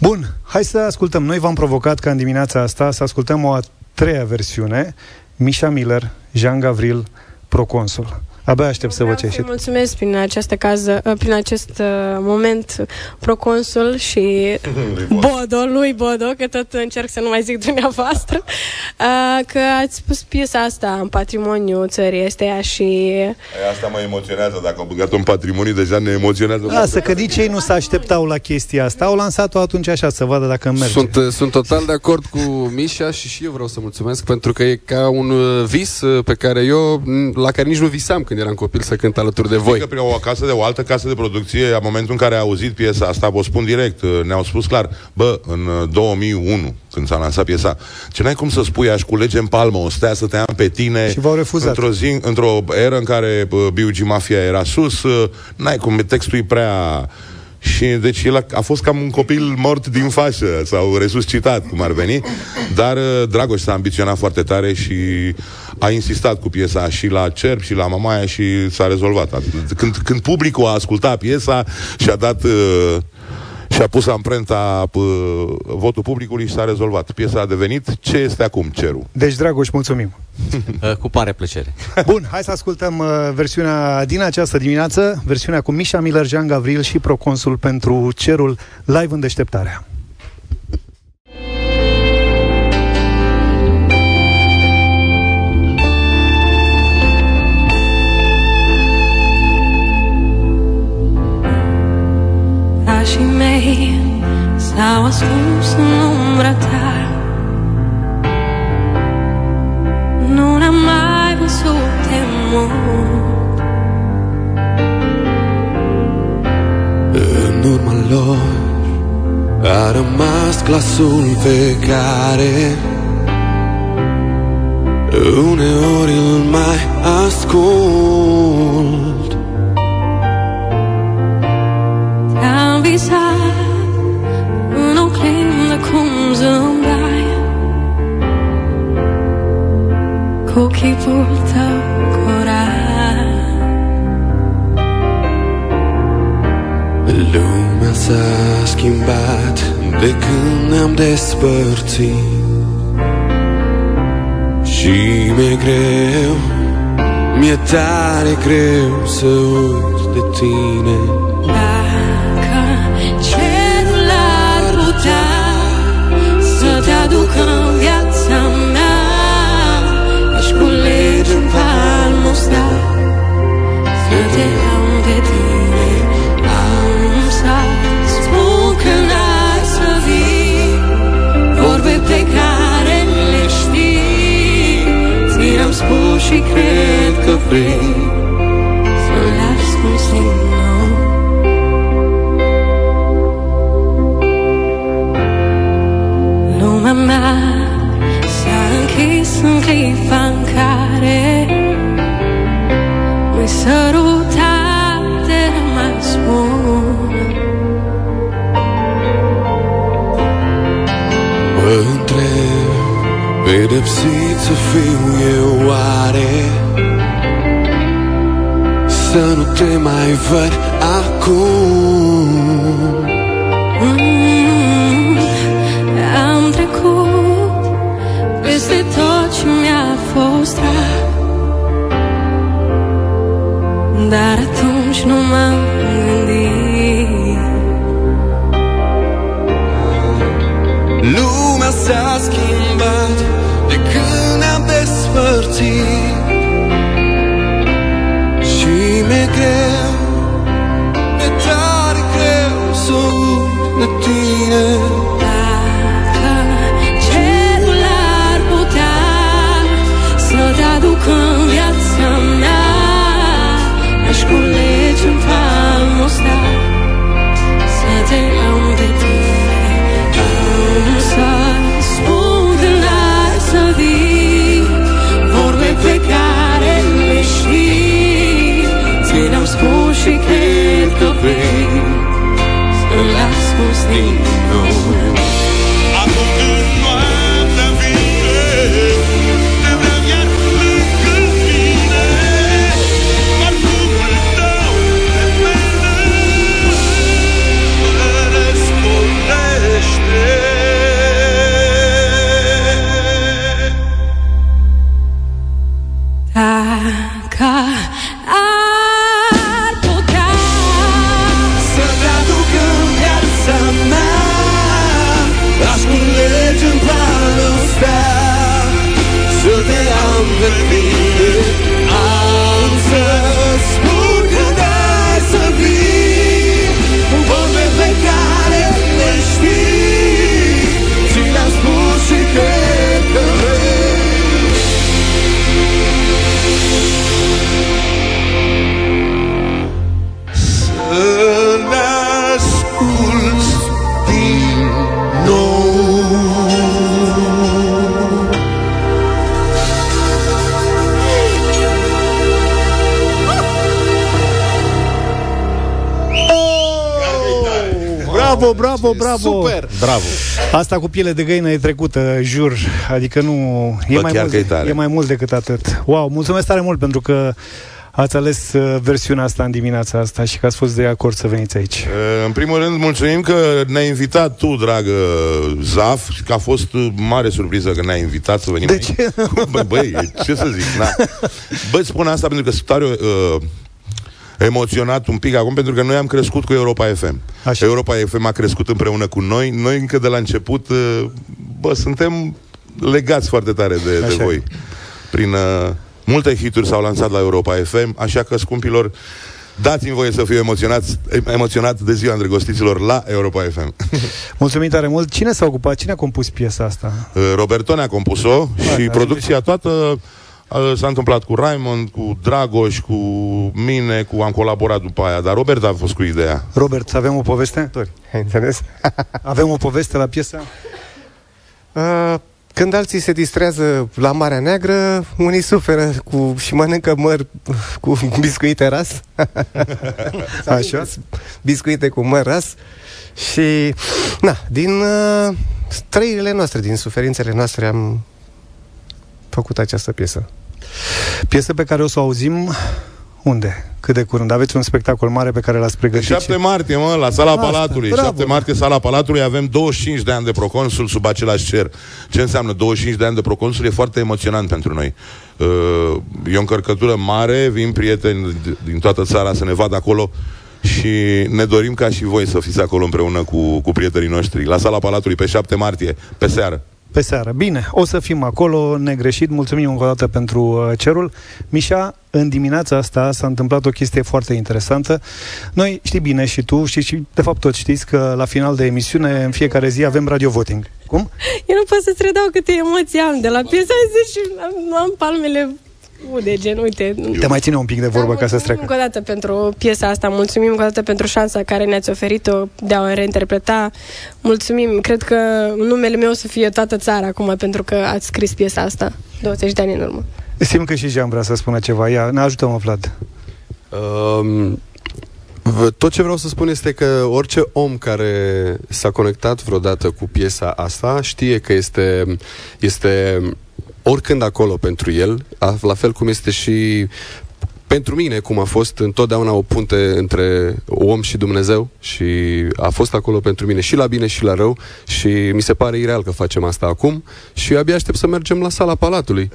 Bun, hai să ascultăm. Noi v-am provocat ca în dimineața asta să ascultăm o a treia versiune, Misha Miller, Jean Gavril, Proconsul. Abia aștept să vă ce Să ieșit. mulțumesc prin această cază, uh, prin acest uh, moment proconsul și Bodo, lui Bodo, că tot încerc să nu mai zic dumneavoastră, uh, că ați pus piesa asta în patrimoniu țării esteia și E, Asta mă emoționează. Dacă au băgat în patrimoniu, deja ne emoționează. Lasă că nici ei nu se așteptau la chestia asta. Au lansat-o atunci așa, să vadă dacă merge. Sunt, uh, sunt total de acord cu Mișa și și eu vreau să mulțumesc pentru că e ca un uh, vis uh, pe care eu, m, la care nici nu visam când eram copil să cânt alături de voi. Că prin o casă de o altă casă de producție, la momentul în care a auzit piesa asta, vă spun direct, uh, ne-au spus clar, bă, în uh, 2001, când s-a lansat piesa, ce n-ai cum să spui, aș culege în palmă o stea să te am pe tine Și v-au refuzat. într-o zi, într-o eră în care uh, B.U.G. Mafia era sus, uh, n-ai cum, textul e prea... Și deci el a, a fost cam un copil mort din fașă sau resuscitat, cum ar veni, dar uh, Dragoș s-a ambiționat foarte tare și a insistat cu piesa și la Cerb și la Mamaia și s-a rezolvat. Când, când publicul a ascultat piesa și a dat uh, și a pus amprenta uh, votul publicului și s-a rezolvat. Piesa a devenit ce este acum cerul. Deci, Dragoș, mulțumim. (laughs) Cu mare plăcere. Bun, hai să ascultăm uh, versiunea din această dimineață, versiunea cu Mișa Miller, Jean Gavril și Proconsul pentru Cerul live în deșteptarea. Pașii mei. S-au ascuns în umbra ta. Nu ne-am mai văzut de mult. În urma lor a rămas glasul pe care Uneori îl mai ascult greu, mi-e tare greu să uit de tine te aducă în viața mea. Aș culege în palmul ăsta. Să te iau de tine Am să spun că n-ai să vii. Vorbe pe care le știi. Ți-am spus și cred că vrei Să le asculti închis în clipa în care Mi-ai sărutat de rămas bun Mă întreb, pedepsit să fiu eu oare? Să nu te mai văd acum fost drag. Dar atunci nu m-am gândit. Lumea s-a schimbat de când ne-am despărțit Să le asculti din nou Bravo, bravo, bravo! super! Bravo! Asta cu piele de găină e trecută, jur. Adică nu... E, Bă, mai chiar mult, că e tare. e mai mult decât atât. Wow, mulțumesc tare mult pentru că ați ales uh, versiunea asta în dimineața asta și că ați fost de acord să veniți aici. Uh, În primul rând, mulțumim că ne-ai invitat tu, dragă Zaf, și că a fost uh, mare surpriză că ne-ai invitat să venim De aici. ce? Bă, băi, ce să zic, na. Bă, îți spun asta pentru că sunt tare uh, emoționat un pic acum, pentru că noi am crescut cu Europa FM. Așa. Europa FM a crescut împreună cu noi. Noi încă de la început, uh, bă, suntem legați foarte tare de, de Așa e. voi. Prin uh, multe hituri s-au lansat la Europa FM, așa că, scumpilor, dați-mi voie să fiu emoționat, emoționat de ziua îndrăgostiților la Europa FM. (laughs) Mulțumim tare mult. Cine s-a ocupat? Cine a compus piesa asta? Uh, Robertone a compus-o și producția toată uh, s-a întâmplat cu Raymond, cu Dragoș, cu mine, cu am colaborat după aia, dar Robert a fost cu ideea. Robert, avem o poveste? Ai înțeles? (laughs) Avem o poveste la piesă? Uh, când alții se distrează la Marea Neagră, unii suferă cu, și mănâncă măr cu (laughs) biscuite ras. (laughs) Așa? Biscuite cu măr ras. Și, na, din uh, trăirile noastre, din suferințele noastre am făcut această piesă. Piesă pe care o să o auzim unde? Cât de curând? Aveți un spectacol mare pe care l-ați pregătit? 7 martie, mă, la sala Asta, Palatului. bravo. 7 martie, sala Palatului, avem 25 de ani de proconsul sub același cer. Ce înseamnă 25 de ani de proconsul? E foarte emoționant pentru noi. Uh, E o încărcătură mare, vin prieteni d- din toată țara să ne vadă acolo și ne dorim ca și voi să fiți acolo împreună cu, cu prietenii noștri. La sala Palatului pe 7 martie, pe seară. Pe seară. Bine, o să fim acolo, negreșit. Mulțumim încă o dată pentru uh, cerul. Mișa, în dimineața asta s-a întâmplat o chestie foarte interesantă. Noi, știi bine și tu, știi și de fapt toți știți că la final de emisiune, în fiecare zi, avem radio voting. Cum? Eu nu pot să-ți redau câte emoții am de la piesa asta și am, am palmele ude, gen, uite. Te mai ține un pic de vorbă ca să-ți treacă. Încă o dată pentru piesa asta, mulțumim încă o dată pentru șansa care ne-ați oferit-o de a o reinterpreta. Mulțumim, cred că numele meu o să fie toată țara acum pentru că ați scris piesa asta 20 de ani în urmă. Simt că și Jean vrea să spună ceva. Ia, ne ajută-mă, Vlad. Um, v- tot ce vreau să spun este că orice om care s-a conectat vreodată cu piesa asta știe că este, este oricând acolo pentru el, a- la fel cum este și pentru mine, cum a fost întotdeauna o punte între om și Dumnezeu și a fost acolo pentru mine și la bine și la rău și mi se pare ireal că facem asta acum și abia aștept să mergem la sala Palatului.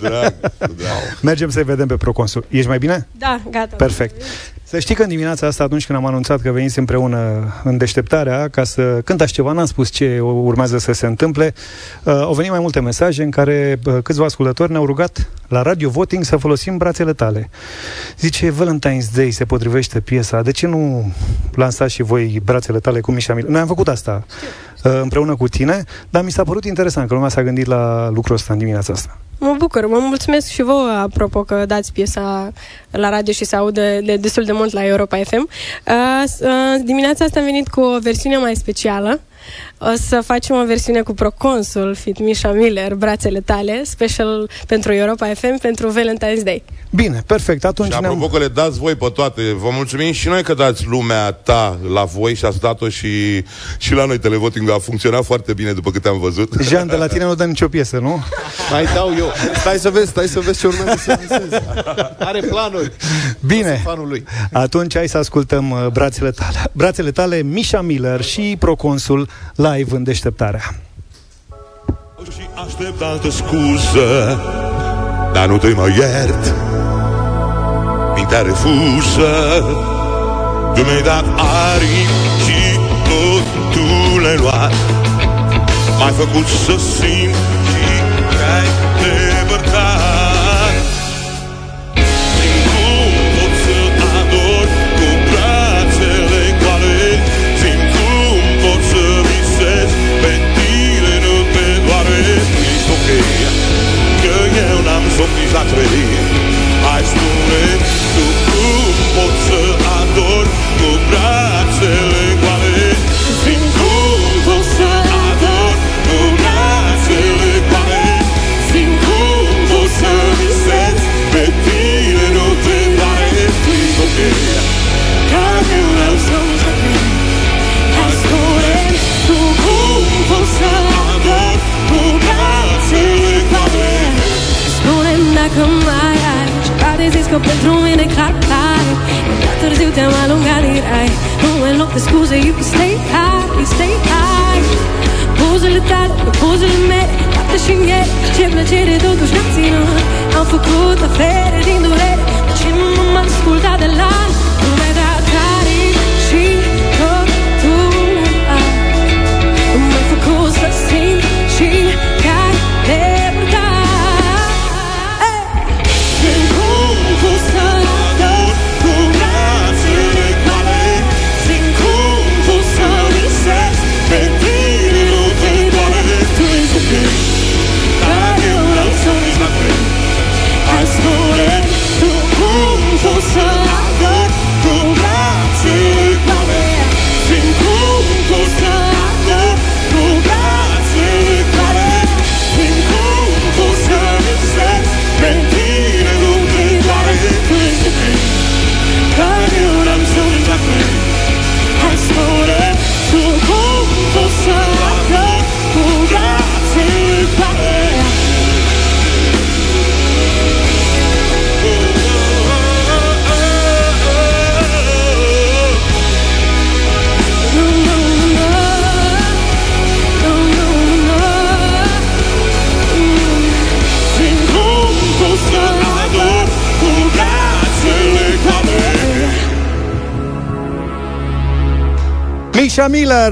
Drag, (laughs) Mergem să-i vedem pe Proconsul. Ești mai bine? Da, gata. Perfect. Să știi că în dimineața asta, atunci când am anunțat că veniți împreună în deșteptarea, ca să cântați ceva, n-am spus ce urmează să se întâmple, uh, au venit mai multe mesaje în care uh, câțiva ascultători ne-au rugat la Radio Voting să folosim brațele tale. Zice, Valentine's Day se potrivește piesa, de ce nu lansați și voi brațele tale cu Mișa Mil? Noi am făcut asta uh, împreună cu tine, dar mi s-a părut interesant că lumea s-a gândit la lucrul ăsta în dimineața asta. Mă bucur, mă mulțumesc și vouă, apropo, că dați piesa la radio și se aude de, destul de mult la Europa FM. Uh, s- uh, dimineața asta am venit cu o versiune mai specială. O să facem o versiune cu Proconsul, fit Misha Miller, brațele tale, special pentru Europa FM, pentru Valentine's Day. Bine, perfect. Atunci Și apropo că le dați voi pe toate, vă mulțumim și noi că dați lumea ta la voi și ați dat-o și, și la noi televoting a funcționat foarte bine după câte am văzut. Jean, de la tine nu dă nicio piesă, nu? Mai dau eu. Stai să vezi, stai să vezi ce urmează să visezi. Are planuri. Bine. Fanul lui. Atunci hai să ascultăm uh, brațele tale. Brațele tale, Misha Miller și Proconsul live în deșteptarea. Aștept altă scuză Dar nu te mai iert. Te-a refuzat Tu mi-ai dat aripi și tot tu le-ai luat M-ai făcut să simt și te-ai depărtat n-am somn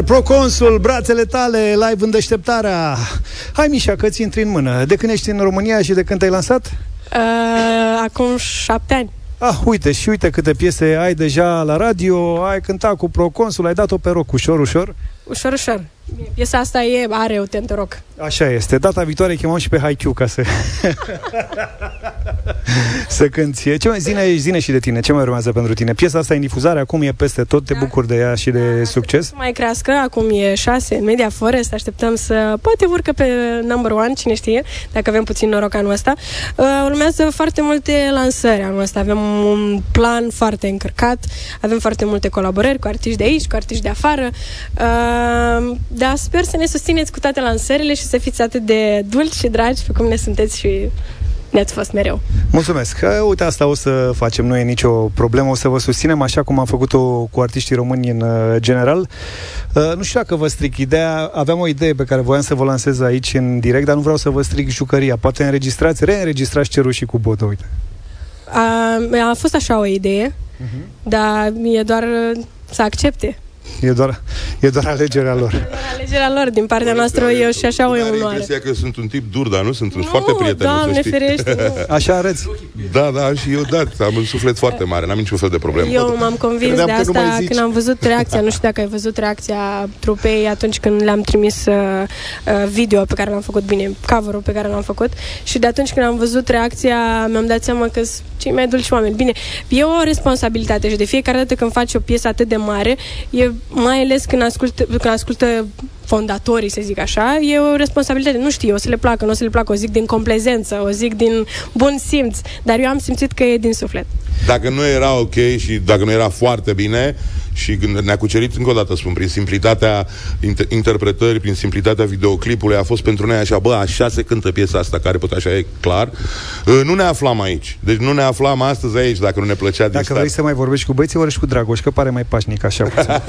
proconsul, brațele tale, live în deșteptarea. Hai, Mișa, că ți intri în mână. De când ești în România și de când te-ai lansat? Uh, acum șapte ani. Ah, uite, și uite câte piese ai deja la radio, ai cântat cu proconsul, ai dat-o pe rock, ușor, ușor. Ușor, ușor. Piesa asta e, are autent rock. Așa este. Data viitoare chemăm și pe Haikyuu ca să... (laughs) să cânti. Ce mai zine, zine și de tine, ce mai urmează pentru tine? Piesa asta e în difuzare, acum e peste tot, te bucuri de ea și de succes? Să mai crească, acum e 6 în Media Forest, așteptăm să poate urcă pe number one, cine știe, dacă avem puțin noroc anul ăsta. Uh, urmează foarte multe lansări anul ăsta, avem un plan foarte încărcat, avem foarte multe colaborări cu artiști de aici, cu artiști de afară. Uh, dar sper să ne susțineți cu toate lansările și să fiți atât de dulci și dragi pe cum ne sunteți și ne-ați fost mereu. Mulțumesc. Că, Uite, asta o să facem, nu e nicio problemă, o să vă susținem așa cum am făcut-o cu artiștii români în uh, general. Uh, nu știu dacă vă stric ideea, aveam o idee pe care voiam să vă lansez aici în direct, dar nu vreau să vă stric jucăria. Poate înregistrați, reînregistrați cerușii cu Bodo, uite. A, a fost așa o idee, dar e doar uh, să accepte. E doar, e doar alegerea lor. Alegerea lor din partea noastră e și așa o Are onoare. impresia că sunt un tip dur, dar nu sunt, sunt foarte prieten. Doamne să știi. ferește, nu. Așa arăți. Da, da, și eu da, am un suflet foarte mare, n-am niciun fel de problemă. Eu m-am convins Credeam de că nu asta mai zici. când am văzut reacția, nu știu dacă ai văzut reacția trupei atunci când le-am trimis uh, uh, video pe care l-am făcut bine, cover-ul pe care l-am făcut și de atunci când am văzut reacția mi-am dat seama că sunt cei mai dulci oameni. Bine, e o responsabilitate și de fiecare dată când faci o piesă atât de mare, e mai ales când ascultă, când ascultă fondatorii, să zic așa, e o responsabilitate. Nu știu, o să le placă, nu o să le placă, o zic din complezență, o zic din bun simț, dar eu am simțit că e din suflet. Dacă nu era ok și dacă nu era foarte bine și când ne-a cucerit încă o dată, spun, prin simplitatea inter- interpretării, prin simplitatea videoclipului, a fost pentru noi așa, bă, așa se cântă piesa asta, care pot așa e clar. Uh, Nu ne aflam aici. Deci nu ne aflam astăzi aici, dacă nu ne plăcea din Dacă start. vrei să mai vorbești cu băieții, ori și cu Dragoș, că pare mai pașnic așa puțin.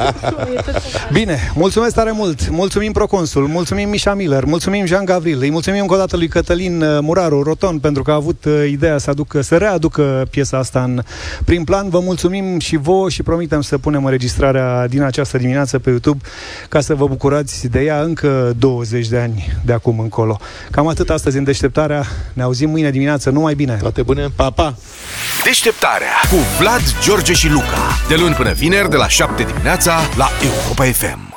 (laughs) Bine, mulțumesc tare mult. Mulțumim Proconsul, mulțumim Mișa Miller, mulțumim Jean Gavril, îi mulțumim încă o dată lui Cătălin uh, Muraru Roton pentru că a avut uh, ideea să aducă, să readucă piesa asta în prim plan. Vă mulțumim și vouă și promitem să punem înregistrarea din această dimineață pe YouTube ca să vă bucurați de ea încă 20 de ani de acum încolo. Cam atât astăzi în deșteptarea. Ne auzim mâine dimineață. Numai bine! Toate bune! Pa, pa! Deșteptarea cu Vlad, George și Luca. De luni până vineri, de la 7 dimineața, la Europa FM.